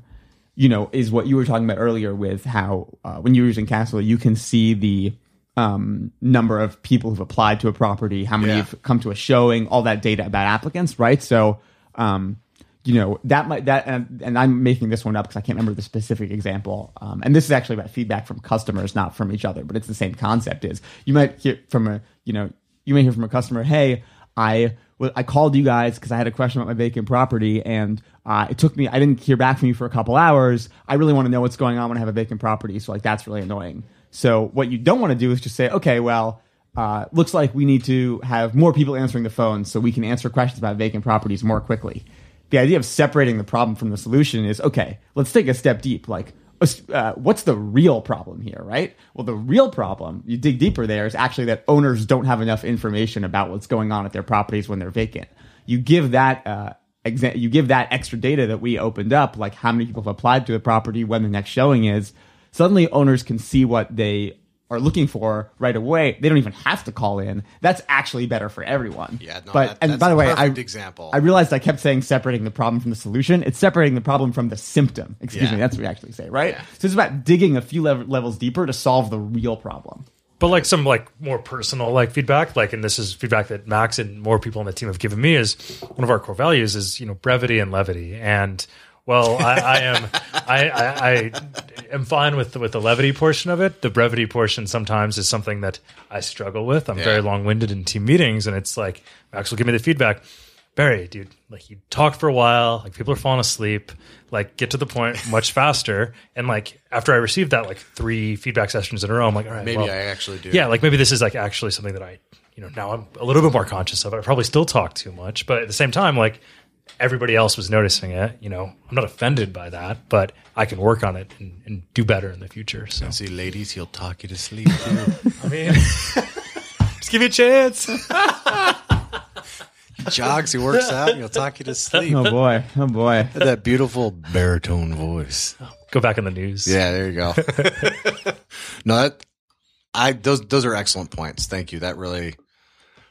you know is what you were talking about earlier with how uh, when you're using castle you can see the um number of people who've applied to a property how many Yeah. have come to a showing all that data about applicants right so um you know that might that and, and i'm making this one up because i can't remember the specific example um, and this is actually about feedback from customers not from each other but it's the same concept is you might hear from a you know you may hear from a customer hey i I called you guys because I had a question about my vacant property, and uh, it took me. I didn't hear back from you for a couple hours. I really want to know what's going on when I have a vacant property, so like that's really annoying. So what you don't want to do is just say, okay, well, uh, looks like we need to have more people answering the phone so we can answer questions about vacant properties more quickly. The idea of separating the problem from the solution is okay. Let's take a step deep. Like, uh, what's the real problem here, right? Well, the real problem, you dig deeper there, is actually that owners don't have enough information about what's going on at their properties when they're vacant. You give that. Uh, exa- you give that extra data that we opened up, like how many people have applied to the property, when the next showing is. Suddenly, owners can see what they are looking for right away. They don't even have to call in. That's actually better for everyone. Yeah, no, but that- and by the way, I perfect example. I realized I kept saying separating the problem from the solution. It's separating the problem from the symptom. Excuse Yeah. me, that's what we actually say, right? Yeah. So it's about digging a few lev- levels deeper to solve the real problem. But like some like more personal like feedback, like and this is feedback that Max and more people on the team have given me is one of our core values is you know brevity and levity. And well, I, I am I, I, I am fine with the, with the levity portion of it. The brevity portion sometimes is something that I struggle with. I'm Yeah. very long winded in team meetings, and it's like Max will give me the feedback. Barry, dude, like you talk for a while, like people are falling asleep, like get to the point much faster. And like after I received that like three feedback sessions in a row, I'm like, all right, Maybe well, I actually do. yeah, like maybe this is like actually something that I, you know, now I'm a little bit more conscious of it. I probably still talk too much, but at the same time, like everybody else was noticing it. You know, I'm not offended by that, but I can work on it and, and do better in the future. So See, ladies, he'll talk you to sleep. I mean, just give me a chance. He jogs, he works out, and he'll talk you to sleep. Oh boy, oh boy. that beautiful baritone voice. Go back in the news. Yeah, there you go. no, that I those those are excellent points. Thank you. That really,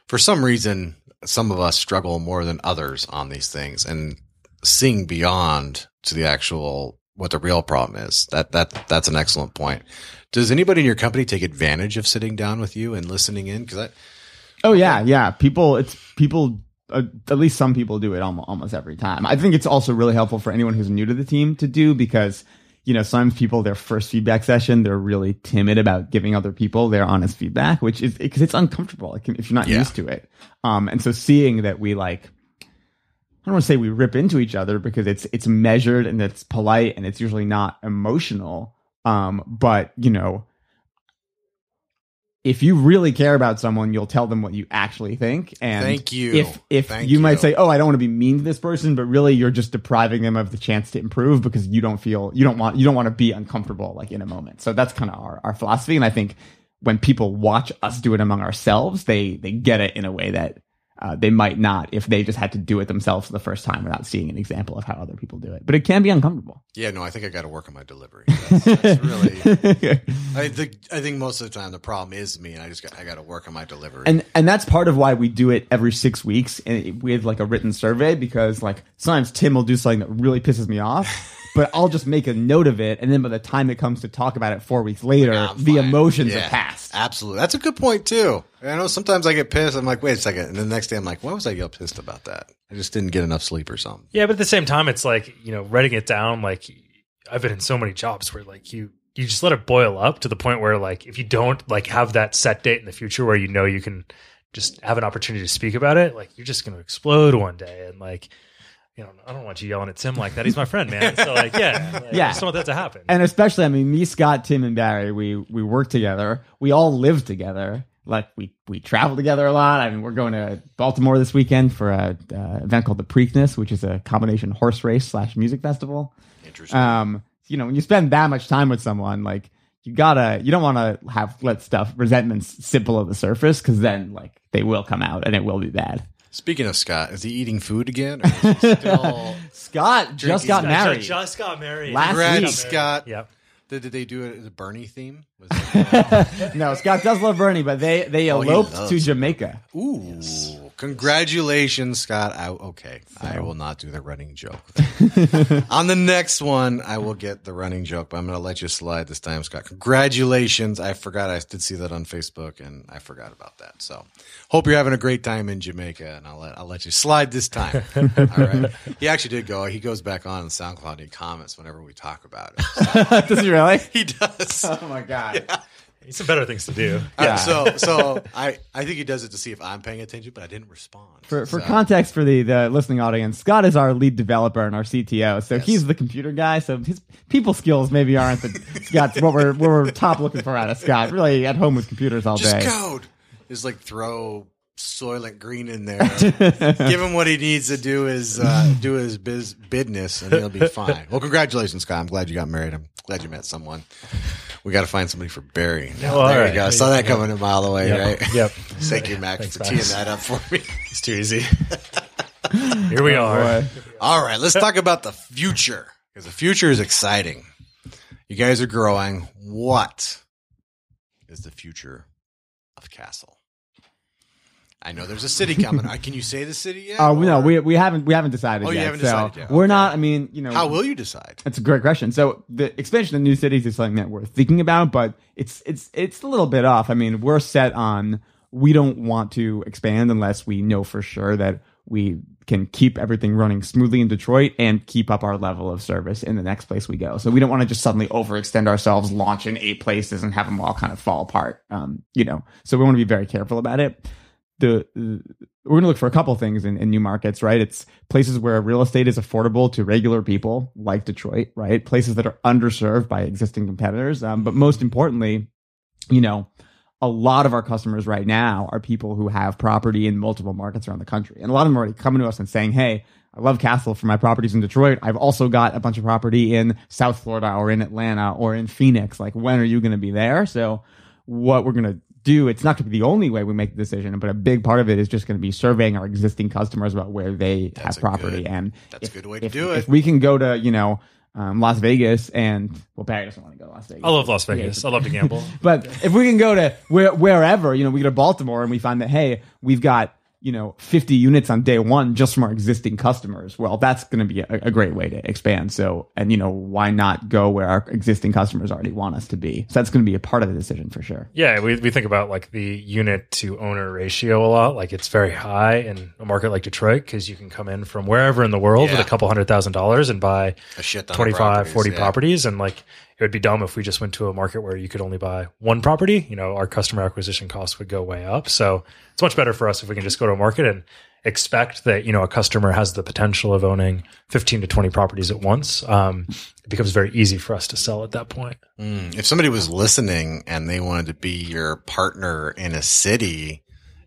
for some reason, some of us struggle more than others on these things, and seeing beyond to the actual what the real problem is. That that that's an excellent point. Does anybody in your company take advantage of sitting down with you and listening in? Because I Oh yeah, yeah. People, it's people. Uh, at least some people do it almost, almost every time. I think it's also really helpful for anyone who's new to the team to do because you know sometimes people their first feedback session they're really timid about giving other people their honest feedback, which is because it's uncomfortable if you're not Yeah. used to it. Um, and so seeing that we like I don't want to say we rip into each other because it's it's measured and it's polite and it's usually not emotional. Um, but you know, if you really care about someone, you'll tell them what you actually think. And Thank you. If if Thank you, might say, "Oh, I don't want to be mean to this person," but really you're just depriving them of the chance to improve because you don't feel you don't want you don't want to be uncomfortable like in a moment. So that's kind of our our philosophy. And I think when people watch us do it among ourselves, they they get it in a way that uh, they might not if they just had to do it themselves the first time without seeing an example of how other people do it. But it can be uncomfortable. Yeah, no, I think I got to work on my delivery. That's, that's really. I think I think most of the time the problem is me, and I just got I got to work on my delivery. and and that's part of why we do it every six weeks and with like a written survey because like sometimes Tim will do something that really pisses me off. But I'll just make a note of it, and then by the time it comes to talk about it four weeks later, I'm the emotions Yeah, are past. Absolutely, that's a good point too. I know sometimes I get pissed. I'm like, wait a second, and then the next day I'm like, why was I get pissed about that? I just didn't get enough sleep or something. Yeah, but at the same time, it's like you know, writing it down. Like I've been in so many jobs where like you you just let it boil up to the point where like if you don't like have that set date in the future where you know you can just have an opportunity to speak about it, like you're just going to explode one day and like. You know, I don't want you yelling at Tim like that. He's my friend, man. So like, yeah, like, Yeah. I just don't want that to happen. and especially, I mean, me, Scott, Tim, and Barry, we we work together. We all live together. Like we we travel together a lot. I mean, we're going to Baltimore this weekend for a uh, event called the Preakness, which is a combination horse race slash music festival. Interesting. um you know when you spend that much time with someone like you gotta you don't want to have let stuff resentments sit below the surface because then like they will come out and it will be bad Speaking of Scott, is he eating food again? Or is he still... scott just got Drinking- married Just got married. Last Congrats, week. Scott. Yep. Did, did they do it as a Bernie theme? Was it, uh, no scott does love bernie but they they Oh, he eloped loves to jamaica ooh, congratulations, Scott. I, okay, I will not do the running joke. On the next one, I will get the running joke, but I'm going to let you slide this time, Scott. Congratulations. I forgot. I did see that on Facebook, and I forgot about that. So, hope you're having a great time in Jamaica, and I'll let I'll let you slide this time. All right. He actually did go. He goes back on SoundCloud and he comments whenever we talk about it. does he really He does. oh my god He's some better things to do. Uh, so so I I think he does it to see if I'm paying attention, but I didn't respond. for, for So- context for the, the listening audience, Scott is our lead developer and our CTO. So he's the computer guy. So his people skills maybe aren't the Scott's what we're what we're top looking for out of Scott. Really at home with computers all just day. code is like throw Soylent Green in there. Give him what he needs to do his uh, do his biz business, and he'll be fine. Well, congratulations, Scott. I'm glad you got married. I'm glad you met someone. We got to find somebody for Barry. Now, Oh, all there right. you go. I saw that coming a mile away, Yep. right? Yep. Thank you, Mac, Thanks, for Max. teeing that up for me. It's too easy. Here we are. Boy. All right, let's talk about the future because the future is exciting. You guys are growing. What is the future of Castle? I know there's a city coming. Uh, Can you say the city yet? Oh no, we we haven't we haven't decided Oh, you yet. haven't so decided yet. We're Okay. not. I mean, you know, How will you decide? That's a great question. So the expansion of new cities is something that we're thinking about, but it's it's it's a little bit off. I mean, we're set on we don't want to expand unless we know for sure that we can keep everything running smoothly in Detroit and keep up our level of service in the next place we go. So we don't want to just suddenly overextend ourselves, launch in eight places, and have them all kind of fall apart. Um, you know, so we want to be very careful about it. The, we're going to look for a couple things in, in new markets, right? It's places where real estate is affordable to regular people, like Detroit, right? Places that are underserved by existing competitors. Um, but most importantly, you know, a lot of our customers right now are people who have property in multiple markets around the country. And a lot of them are already coming to us and saying, Hey, I love Castle for my properties in Detroit. I've also got a bunch of property in South Florida or in Atlanta or in Phoenix. Like, when are you going to be there? So, what we're going to do, it's not going to be the only way we make the decision, but a big part of it is just going to be surveying our existing customers about where they That's have property. good- and that's a good way to if- do it. If we can go to, you know, um, Las Vegas and, well, Barry doesn't want to go to Las Vegas. I love Las Vegas. I love to gamble. But if we can go to where, wherever, you know, we go to Baltimore and we find that, hey, we've got, you know, 50 units on day one just from our existing customers. Well, that's going to be a, a great way to expand. So, and, you know, why not go where our existing customers already want us to be? So that's going to be a part of the decision for sure. Yeah, we, we think about like the unit to owner ratio a lot. Like it's very high in a market like Detroit because you can come in from wherever in the world with a couple hundred thousand dollars and buy A shit 25, properties, 40 yeah. properties. And like it would be dumb if we just went to a market where you could only buy one property. You know, our customer acquisition costs would go way up. So it's much better for us if we can just go to a market and expect that you know a customer has the potential of owning 15 to 20 properties at once um, it becomes very easy for us to sell at that point Mm. If somebody was listening and they wanted to be your partner in a city,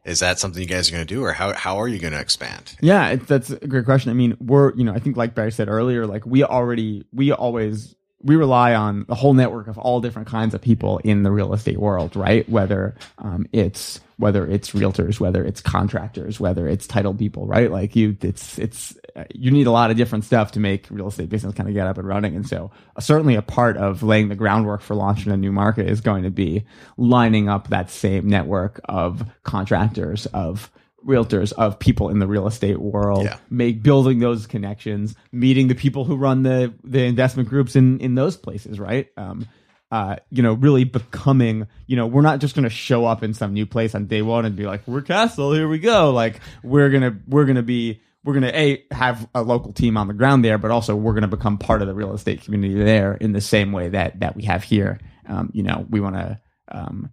is that something you guys are going to do, or how how are you going to expand? Yeah, it, that's a great question. I mean, we're you know, I think like Barry said earlier, like we already we always we rely on the whole network of all different kinds of people in the real estate world, right? Whether um, it's whether it's realtors, whether it's contractors, whether it's title people, right? Like you, it's it's you need a lot of different stuff to make real estate business kind of get up and running. And so, uh, certainly, a part of laying the groundwork for launching a new market is going to be lining up that same network of contractors of realtors of people in the real estate world Yeah. make building those connections meeting the people who run the the investment groups in in those places right um uh, you know, really becoming, you know, we're not just going to show up in some new place on day one and be like, we're Castle, here we go. Like, we're going to, we're going to be, we're going to, A, have a local team on the ground there, but also we're going to become part of the real estate community there in the same way that, that we have here. Um, you know, we want to, um,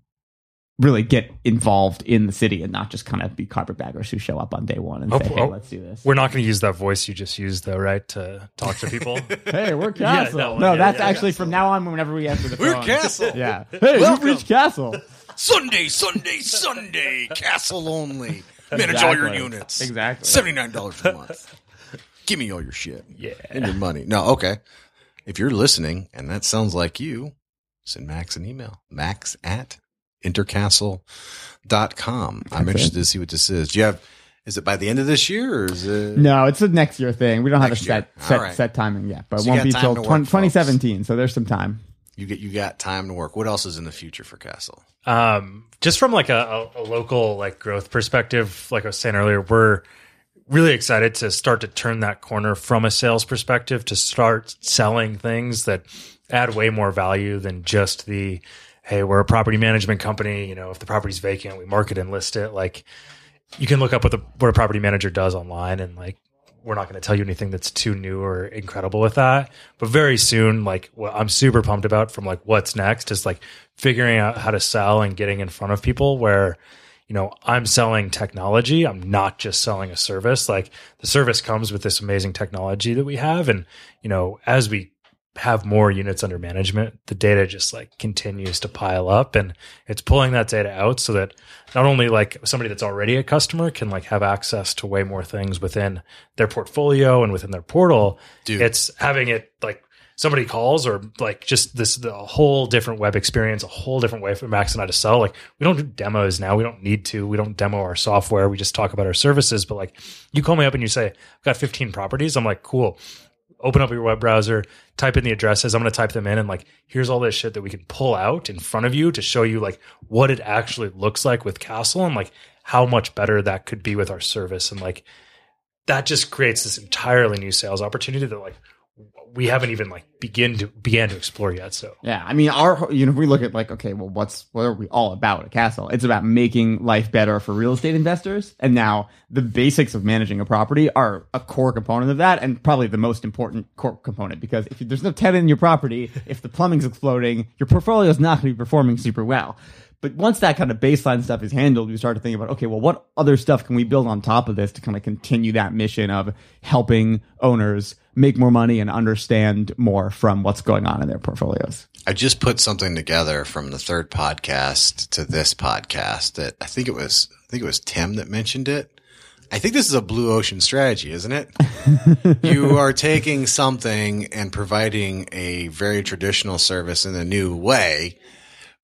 really get involved in the city and not just kind of be carpetbaggers who show up on day one and Oh, say, hey, oh, let's do this. we're not going to use that voice you just used though right to talk to people Hey, we're Yeah, Castle. that one, no, yeah, that's yeah, actually from now on whenever we answer the phone, We're. Castle. Yeah. Hey, Welcome. you've reached Castle. Sunday, Sunday, Sunday, castle only. Manage all your units. Exactly. Seventy nine dollars a month. Give me all your shit. Yeah. And your money. No, okay. If you're listening and that sounds like you, send Max an email. Max at entercastle.com. I'm That's interested to see what this is. Do you have is it by the end of this year or is it No, it's a next year thing. We don't have a set year. set All right. set timing yet, but So it won't be time till to work, 20, 2017. So there's some time. you get you got time to work. What else is in the future for Castle? um, just from like a, a, a local like growth perspective, like I was saying earlier, we're really excited to start to turn that corner from a sales perspective to start selling things that add way more value than just the hey, we're a property management company. You know, if the property's vacant, we market and list it. Like you can look up what the what a property manager does online and like we're not going to tell you anything that's too new or incredible with that but very soon like what i'm super pumped about from like what's next is like figuring out how to sell and getting in front of people where you know i'm selling technology i'm not just selling a service like the service comes with this amazing technology that we have and you know as we have more units under management, the data just like continues to pile up and it's pulling that data out so that not only like somebody that's already a customer can like have access to way more things within their portfolio and within their portal, Dude. it's having it like somebody calls or like just this the whole different web experience, a whole different way for Max and I to sell. Like we don't do demos now. We don't need to. We don't demo our software. We just talk about our services. But like you call me up and you say, I've got 15 properties. I'm like, cool open up your web browser, type in the addresses. I'm going to type them in and like, here's all this shit that we can pull out in front of you to show you like what it actually looks like with Castle and like how much better that could be with our service. And like, that just creates this entirely new sales opportunity that like we haven't even like begin to began to explore yet. So Yeah, I mean, our you know, if we look at like, okay, well, what's what are we all about at Castle? It's about making life better for real estate investors, and now the basics of managing a property are a core component of that, and probably the most important core component because if there's no tenant in your property, if the plumbing's exploding, your portfolio is not going to be performing super well. But once that kind of baseline stuff is handled, we start to think about, okay, well, what other stuff can we build on top of this to kind of continue that mission of helping owners make more money and understand more from what's going on in their portfolios? I just put something together from the third podcast to this podcast that I think it was I think it was Tim that mentioned it. I think this is a blue ocean strategy, isn't it? you are taking something and providing a very traditional service in a new way,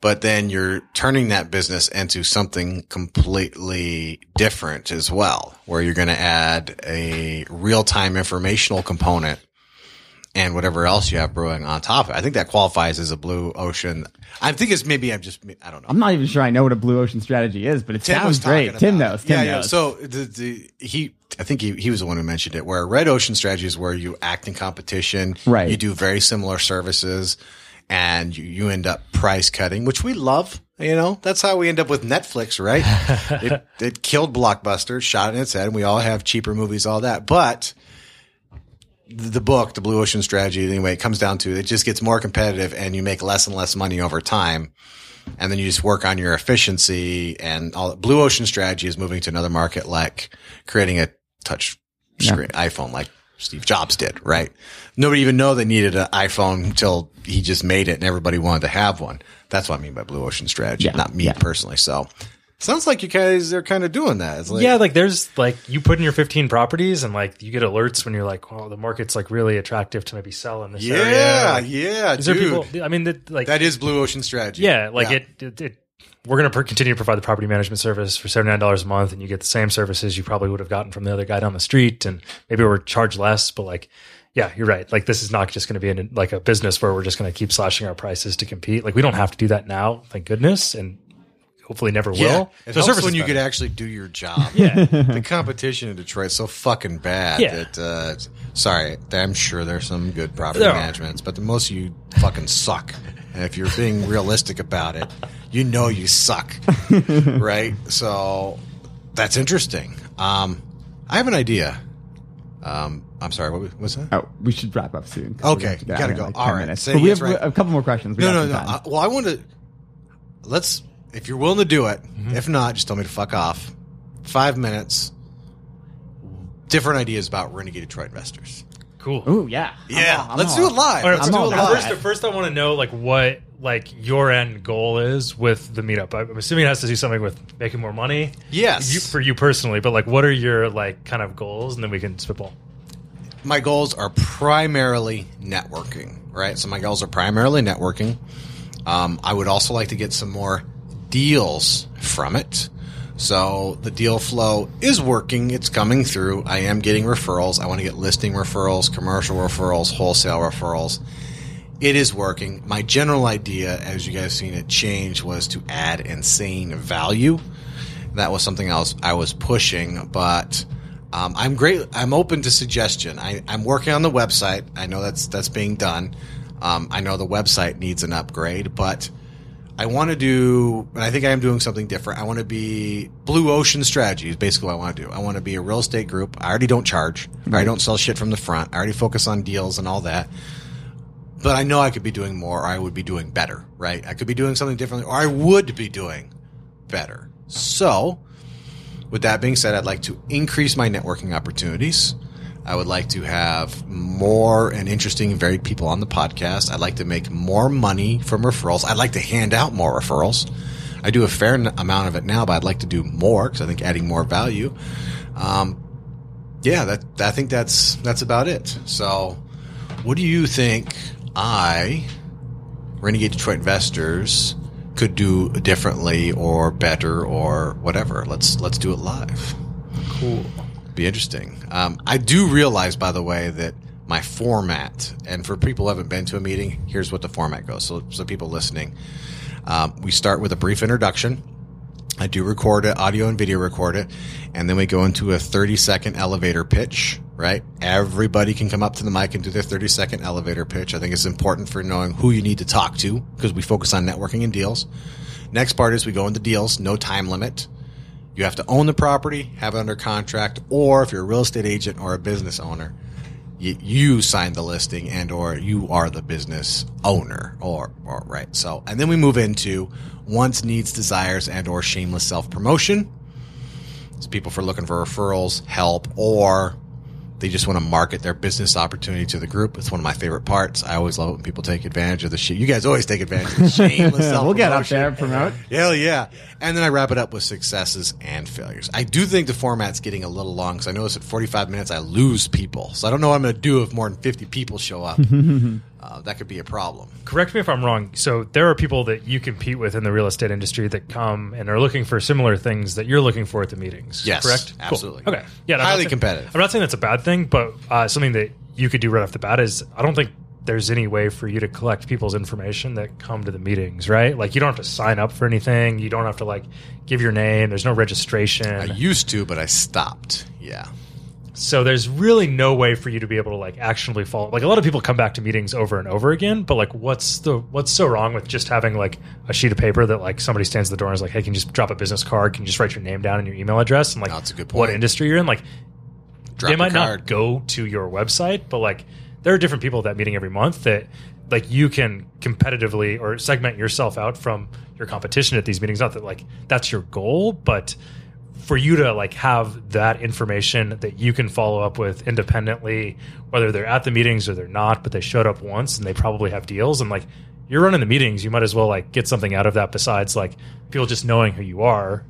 but then you're turning that business into something completely different as well, where you're going to add a real-time informational component and whatever else you have brewing on top of it. I think that qualifies as a blue ocean. I think it's maybe I'm just I don't know. I'm not even sure I know what a blue ocean strategy is, but it Tim sounds great. Tim knows. Tim yeah, yeah. knows. So the, the he I think he, he was the one who mentioned it. Where red ocean strategy is where you act in competition, Right. You do very similar services, and you, you end up price cutting, which we love. You know, that's how we end up with Netflix, right? it, it killed Blockbuster, shot in its head, and we all have cheaper movies, all that. But the book, the Blue Ocean Strategy, anyway, it comes down to it just gets more competitive, and you make less and less money over time. and then you just work on your efficiency and all. Blue Ocean strategy is moving to another market, like creating a touch screen iPhone, like Steve Jobs did. Right? Nobody even know they needed an iPhone until he just made it, and everybody wanted to have one. That's what I mean by Blue Ocean strategy, Yeah, not me yeah. personally. So. Sounds like you guys are kind of doing that. It's like, yeah, like there's like you put in your 15 properties and like you get alerts when you're like, well, the market's like really attractive to maybe sell in this yeah, area. Like, yeah, These are dude. people. I mean, that like that is Blue Ocean strategy. yeah, like It, it, it. We're going to continue to provide the property management service for seventy nine dollars a month, and you get the same services you probably would have gotten from the other guy down the street, and maybe we're charged less, but like. Yeah, you're right. Like this is not just going to be in like a business where we're just going to keep slashing our prices to compete. Like we don't have to do that now, thank goodness, and hopefully never Yeah, will. it So helps service when you better. could actually do your job. Yeah. the competition in Detroit is so fucking bad Yeah. that uh, sorry, I'm sure there's some good property There managements, but the most of you fucking suck. And if you're being realistic about it, you know you suck, right? So that's interesting. Um, I have an idea. Um, I'm sorry, what was that? Oh, we should wrap up soon. Okay, to gotta go. like All 10 minutes. say But we have right. a couple more questions. We No, no, no. Uh, well, I want to. Let's. If you're willing to do it, Mm-hmm. if not, just tell me to fuck off. Five minutes. Different ideas about renegade Detroit investors. Cool. Ooh, yeah. I'm Yeah, all- I'm let's all- do it live. All right, let's I'm do all it about live. first, first, I want to know like what like your end goal is with the meetup. I'm assuming it has to do something with making more money. Yes. you, for you personally, but like, what are your like kind of goals, and then we can spitball. my goals are primarily networking, right? So my goals are primarily networking. Um, I would also like to get some more deals from it. So the deal flow is working. It's coming through. I am getting referrals. I want to get listing referrals, commercial referrals, wholesale referrals. It is working. My general idea, as you guys seen it change, was to add insane value. That was something else I was pushing, but um, I'm great. I'm open to suggestion. I, I'm working on the website. I know that's that's being done. Um, I know the website needs an upgrade, but I want to do, and I think I am doing something different. I want to be Blue Ocean Strategy is basically what I want to do. I want to be a real estate group. I already don't charge. I don't sell shit from the front. I already focus on deals and all that. But I know I could be doing more, or I would be doing better, right? I could be doing something differently, or I would be doing better. So, with that being said, I'd like to increase my networking opportunities. I would like to have more and interesting and varied people on the podcast. I'd like to make more money from referrals. I'd like to hand out more referrals. I do a fair amount of it now, but I'd like to do more because I think adding more value. Um, yeah, that I think that's that's about it. So, what do you think I, Renegade Detroit Investors, could do differently or better or whatever? Let's let's do it live. Cool. Be interesting. Um, I do realize, by the way, that my format, and for people who haven't been to a meeting, here's what the format goes. So, so people listening, um, we start with a brief introduction. I do record it, audio and video record it, and then we go into a 30 second elevator pitch, right? Everybody can come up to the mic and do their 30 second elevator pitch. I think it's important for knowing who you need to talk to because we focus on networking and deals. Next part is we go into deals, no time limit. You have to own the property, have it under contract, or if you're a real estate agent or a business owner, you, you sign the listing and or you are the business owner or, or right. So, and then we move into wants, needs, desires, and or shameless self promotion. It's people for looking for referrals, help, or they just want to market their business opportunity to the group. It's one of my favorite parts. I always love it when people take advantage of the shit. You guys always take advantage of the shameless self we'll get up there, promote. Hell yeah. And then I wrap it up with successes and failures. I do think the format's getting a little long because I notice at 45 minutes I lose people. So I don't know what I'm going to do if more than 50 people show up. uh, that could be a problem. Correct me if I'm wrong. So there are people that you compete with in the real estate industry that come and are looking for similar things that you're looking for at the meetings. Yes, correct. Cool. absolutely. Okay. Yeah. Highly saying- competitive. I'm not saying that's a bad thing, but uh, something that you could do right off the bat is I don't think there's any way for you to collect people's information that come to the meetings, right? Like you don't have to sign up for anything. You don't have to like give your name. There's no registration. I used to, but I stopped. Yeah. So there's really no way for you to be able to like actionably follow. Like a lot of people come back to meetings over and over again, but like what's the what's so wrong with just having like a sheet of paper that like somebody stands at the door and is like, "Hey, can you just drop a business card? Can you just write your name down and your email address and like that's a good point. what industry you're in?" Like Drop they might card. not go to your website, but like there are different people at that meeting every month that like you can competitively or segment yourself out from your competition at these meetings. Not that like that's your goal, but for you to like have that information that you can follow up with independently, whether they're at the meetings or they're not, but they showed up once and they probably have deals and like you're running the meetings, you might as well like get something out of that besides like people just knowing who you are.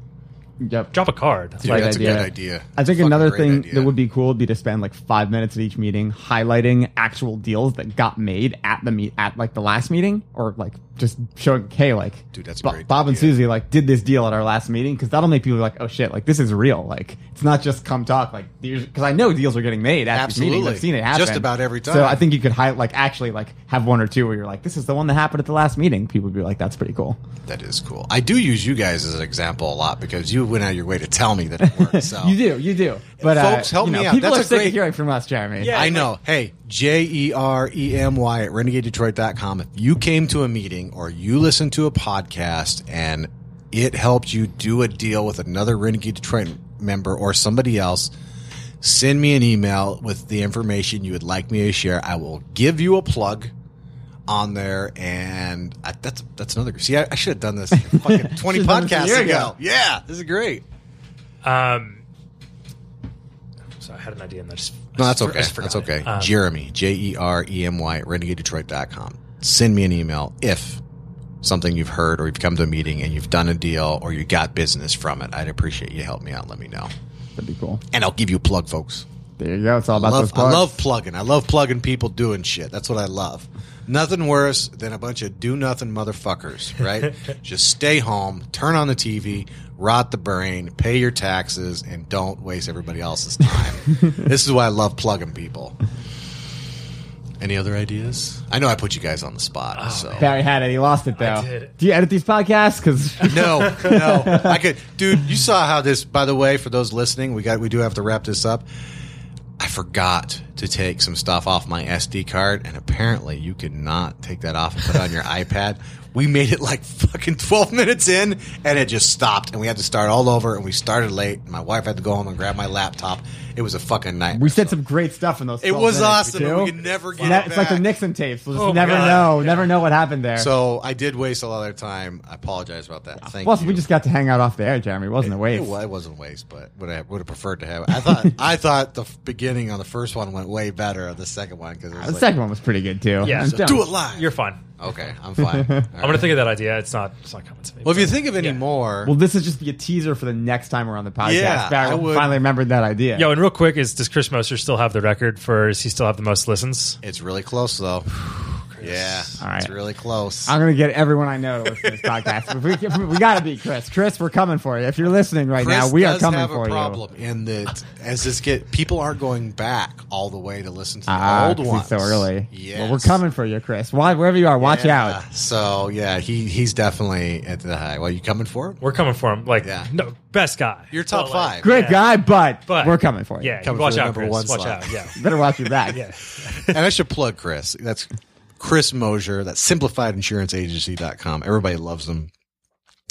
Yep. Drop a card. Dude, Right that's idea. a good idea. I think Fucking another thing idea. that would be cool would be to spend like five minutes at each meeting highlighting actual deals that got made at the meet at like the last meeting, or like just showing, hey, like, Dude, that's a Bo- great Bob and idea. Susie like did this deal at our last meeting because that'll make people like, oh shit, like this is real. Like it's not just come talk. Like because I know deals are getting made at these meetings. Absolutely. I've seen it happen Just about every time. So I think you could highlight like actually like have one or two where you're like, this is the one that happened at the last meeting. People would be like, that's pretty cool. That is cool. I do use you guys as an example a lot because you went out of your way to tell me that it works. So You do, you do. But Folks, uh, help you me out. People That's are a sick great- of hearing from us, Jeremy. Yeah. I know. Hey, J E R E M Y at renegadedetroit.com. If you came to a meeting or you listened to a podcast and it helped you do a deal with another Renegade Detroit member or somebody else, send me an email with the information you would like me to share. I will give you a plug on there, and I, that's that's another. See, I, I should have done this fucking twenty Should've done this a podcasts ago. ago. Yeah, this is great. Um, so I had an idea and I just No, that's okay. That's okay. it. Um, Jeremy, J E R E M Y, at renegadedetroit.com. Send me an email if something you've heard or you've come to a meeting and you've done a deal or you got business from it. I'd appreciate you help me out. Let me know. That'd be cool. And I'll give you a plug, folks. There you go. It's all I about those love, I love plugging. I love plugging people doing shit. That's what I love. Nothing worse than a bunch of do nothing motherfuckers, right? Just stay home, turn on the TV, rot the brain, pay your taxes, and don't waste everybody else's time. this is why I love plugging people. Any other ideas? I know I put you guys on the spot. Oh, so Barry had it. He lost it though. I did. Do you edit these podcasts? Because no, no. I could, dude. You saw how this. By the way, for those listening, we got we do have to wrap this up. I forgot to take some stuff off my SD card, and apparently you could not take that off and put it on your iPad. We made it like fucking twelve minutes in, and it just stopped, and we had to start all over. And we started late. My wife had to go home and grab my laptop. It was a fucking night. we said some great stuff in those. It was awesome, and we could never get Ne- it It's like the back. Nixon tapes. We'll just Oh, never God. know. Never know what happened there. So I did waste a lot of time. I apologize about that. Thank Plus, you. we just got to hang out off the air, Jeremy. It wasn't a It, waste. wa- it wasn't a waste, but would I would have preferred to have. I thought I thought the f- beginning on the first one went way better than the second one because The second one was pretty good too. Yeah, And so don't- it live. You're fine. okay. I'm fine. I'm gonna think of that idea. It's not. It's not coming to me. Well, if you think of any Yeah. more, Well, this is just be a teaser for the next time we're on the podcast. Yeah, Barry I would- finally remembered that idea. Yo, and real quick, is does Chris Moser still have the record for? Does he still have the most listens? it's really close though. Yeah, All right. it's really close. I'm gonna get everyone I know to listen to this podcast. If we, we got to beat Chris. Chris, we're coming for you. If you're listening right Chris now, we are does coming have for a you. problem in that as this get people aren't going back all the way to listen to the Ah, old 'cause ones it's so early. Yes. Well, we're coming for you, Chris. Why, wherever you are, watch Yeah. out. So yeah, he he's definitely at the high. Well, you coming for him? We're coming for him. Like, Yeah. no, best guy. You're top But, like, five. Great Yeah. guy, but, But- we're coming for you. Yeah, Coming watch for out, number Chris. one Watch slot. out. Yeah, Better watch your back. yeah. and I should plug Chris. That's Chris Mosier. That's simplifiedinsuranceagency.com. Everybody loves him.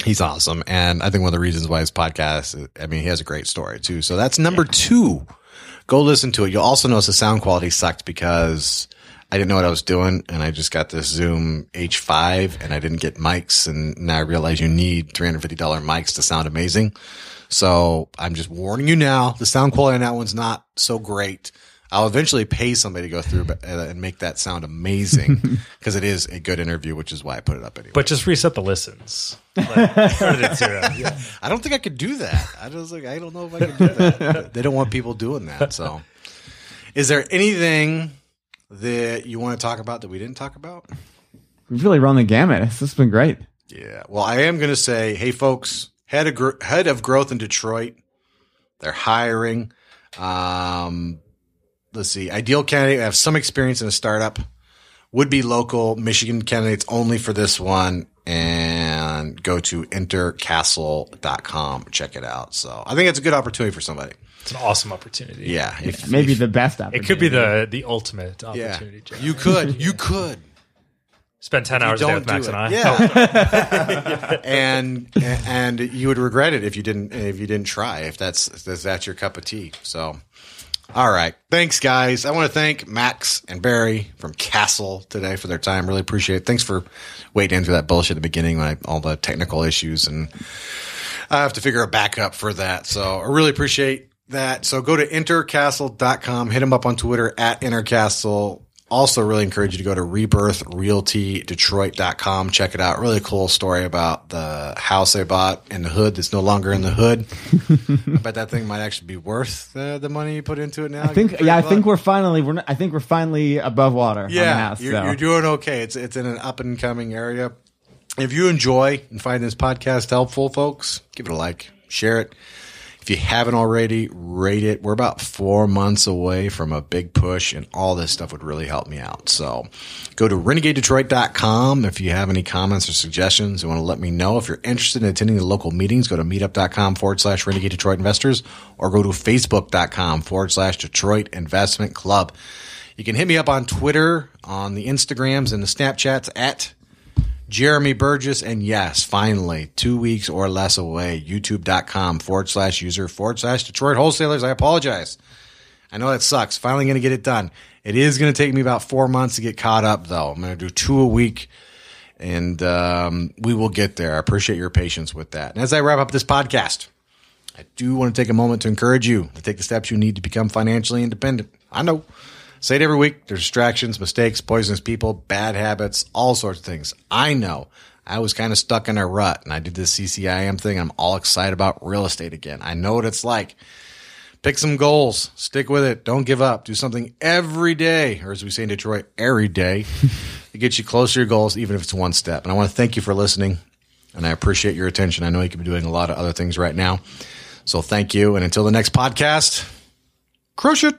He's awesome. And I think one of the reasons why his podcast, I mean, he has a great story too. So that's number two. Go listen to it. You'll also notice the sound quality sucked because I didn't know what I was doing and I just got this Zoom H5 and I didn't get mics. And now I realize you need $350 mics to sound amazing. So I'm just warning you now. The sound quality on that one's not so great. I'll eventually pay somebody to go through uh, and make that sound amazing because it is a good interview, which is why I put it up anyway. But just reset the listens. Like, put at zero. Yeah. I don't think I could do that. I was like, I don't know if I can do that. they don't want people doing that. So, is there anything that you want to talk about that we didn't talk about? We've really run the gamut. This has been great. Yeah. Well, I am going to say, hey, folks, head of gr- head of growth in Detroit, they're hiring. Um, let's see, ideal candidate have some experience in a startup. Would be local Michigan candidates only for this one, and go to entercastle.com. Check it out. So I think it's a good opportunity for somebody. It's an awesome opportunity. Yeah. If, Maybe if- the best It could be the the ultimate opportunity. Jeff. You could. You could. Spend ten hours a day with Max and it. I. Yeah. and and you would regret it if you didn't if you didn't try if that's if that's your cup of tea. So All right. Thanks, guys. I want to thank Max and Barry from Castle today for their time. Really appreciate it. Thanks for waiting through that bullshit at the beginning when I, all the technical issues and I have to figure a backup for that. So I really appreciate that. So go to entercastle.com, hit them up on Twitter at entercastle. Also, really encourage you to go to rebirthrealtydetroit.com. Check it out. Really cool story about the house they bought in the hood that's no longer in the hood. I bet that thing might actually be worth uh, the money you put into it now. I think, yeah, I think we're finally, we're, not, I think we're finally above water. on the yeah, house, you're, so. you're doing okay. It's it's in an up and coming area. If you enjoy and find this podcast helpful, folks, give it a like, share it. If you haven't already, rate it. We're about four months away from a big push, and all this stuff would really help me out. So go to renegadedetroit.com. If you have any comments or suggestions, you want to let me know. If you're interested in attending the local meetings, go to meetup.com forward slash renegade Detroit investors or go to facebook.com forward slash Detroit investment club. You can hit me up on Twitter, on the Instagrams, and the Snapchats at Jeremy Burgess. And yes, finally, two weeks or less away, youtube.com forward slash user forward slash Detroit wholesalers. I apologize. I know that sucks. Finally going to get it done. It is going to take me about four months to get caught up, though. I'm going to do two a week and um, we will get there. I appreciate your patience with that. And as I wrap up this podcast, I do want to take a moment to encourage you to take the steps you need to become financially independent. I know. Say it every week. There's distractions, mistakes, poisonous people, bad habits, all sorts of things. I know. I was kind of stuck in a rut and I did this CCIM thing. I'm all excited about real estate again. I know what it's like. Pick some goals, stick with it, don't give up. Do something every day, or as we say in Detroit, every day, to get you closer to your goals, even if it's one step. And I want to thank you for listening and I appreciate your attention. I know you could be doing a lot of other things right now. So thank you. And until the next podcast, crush it.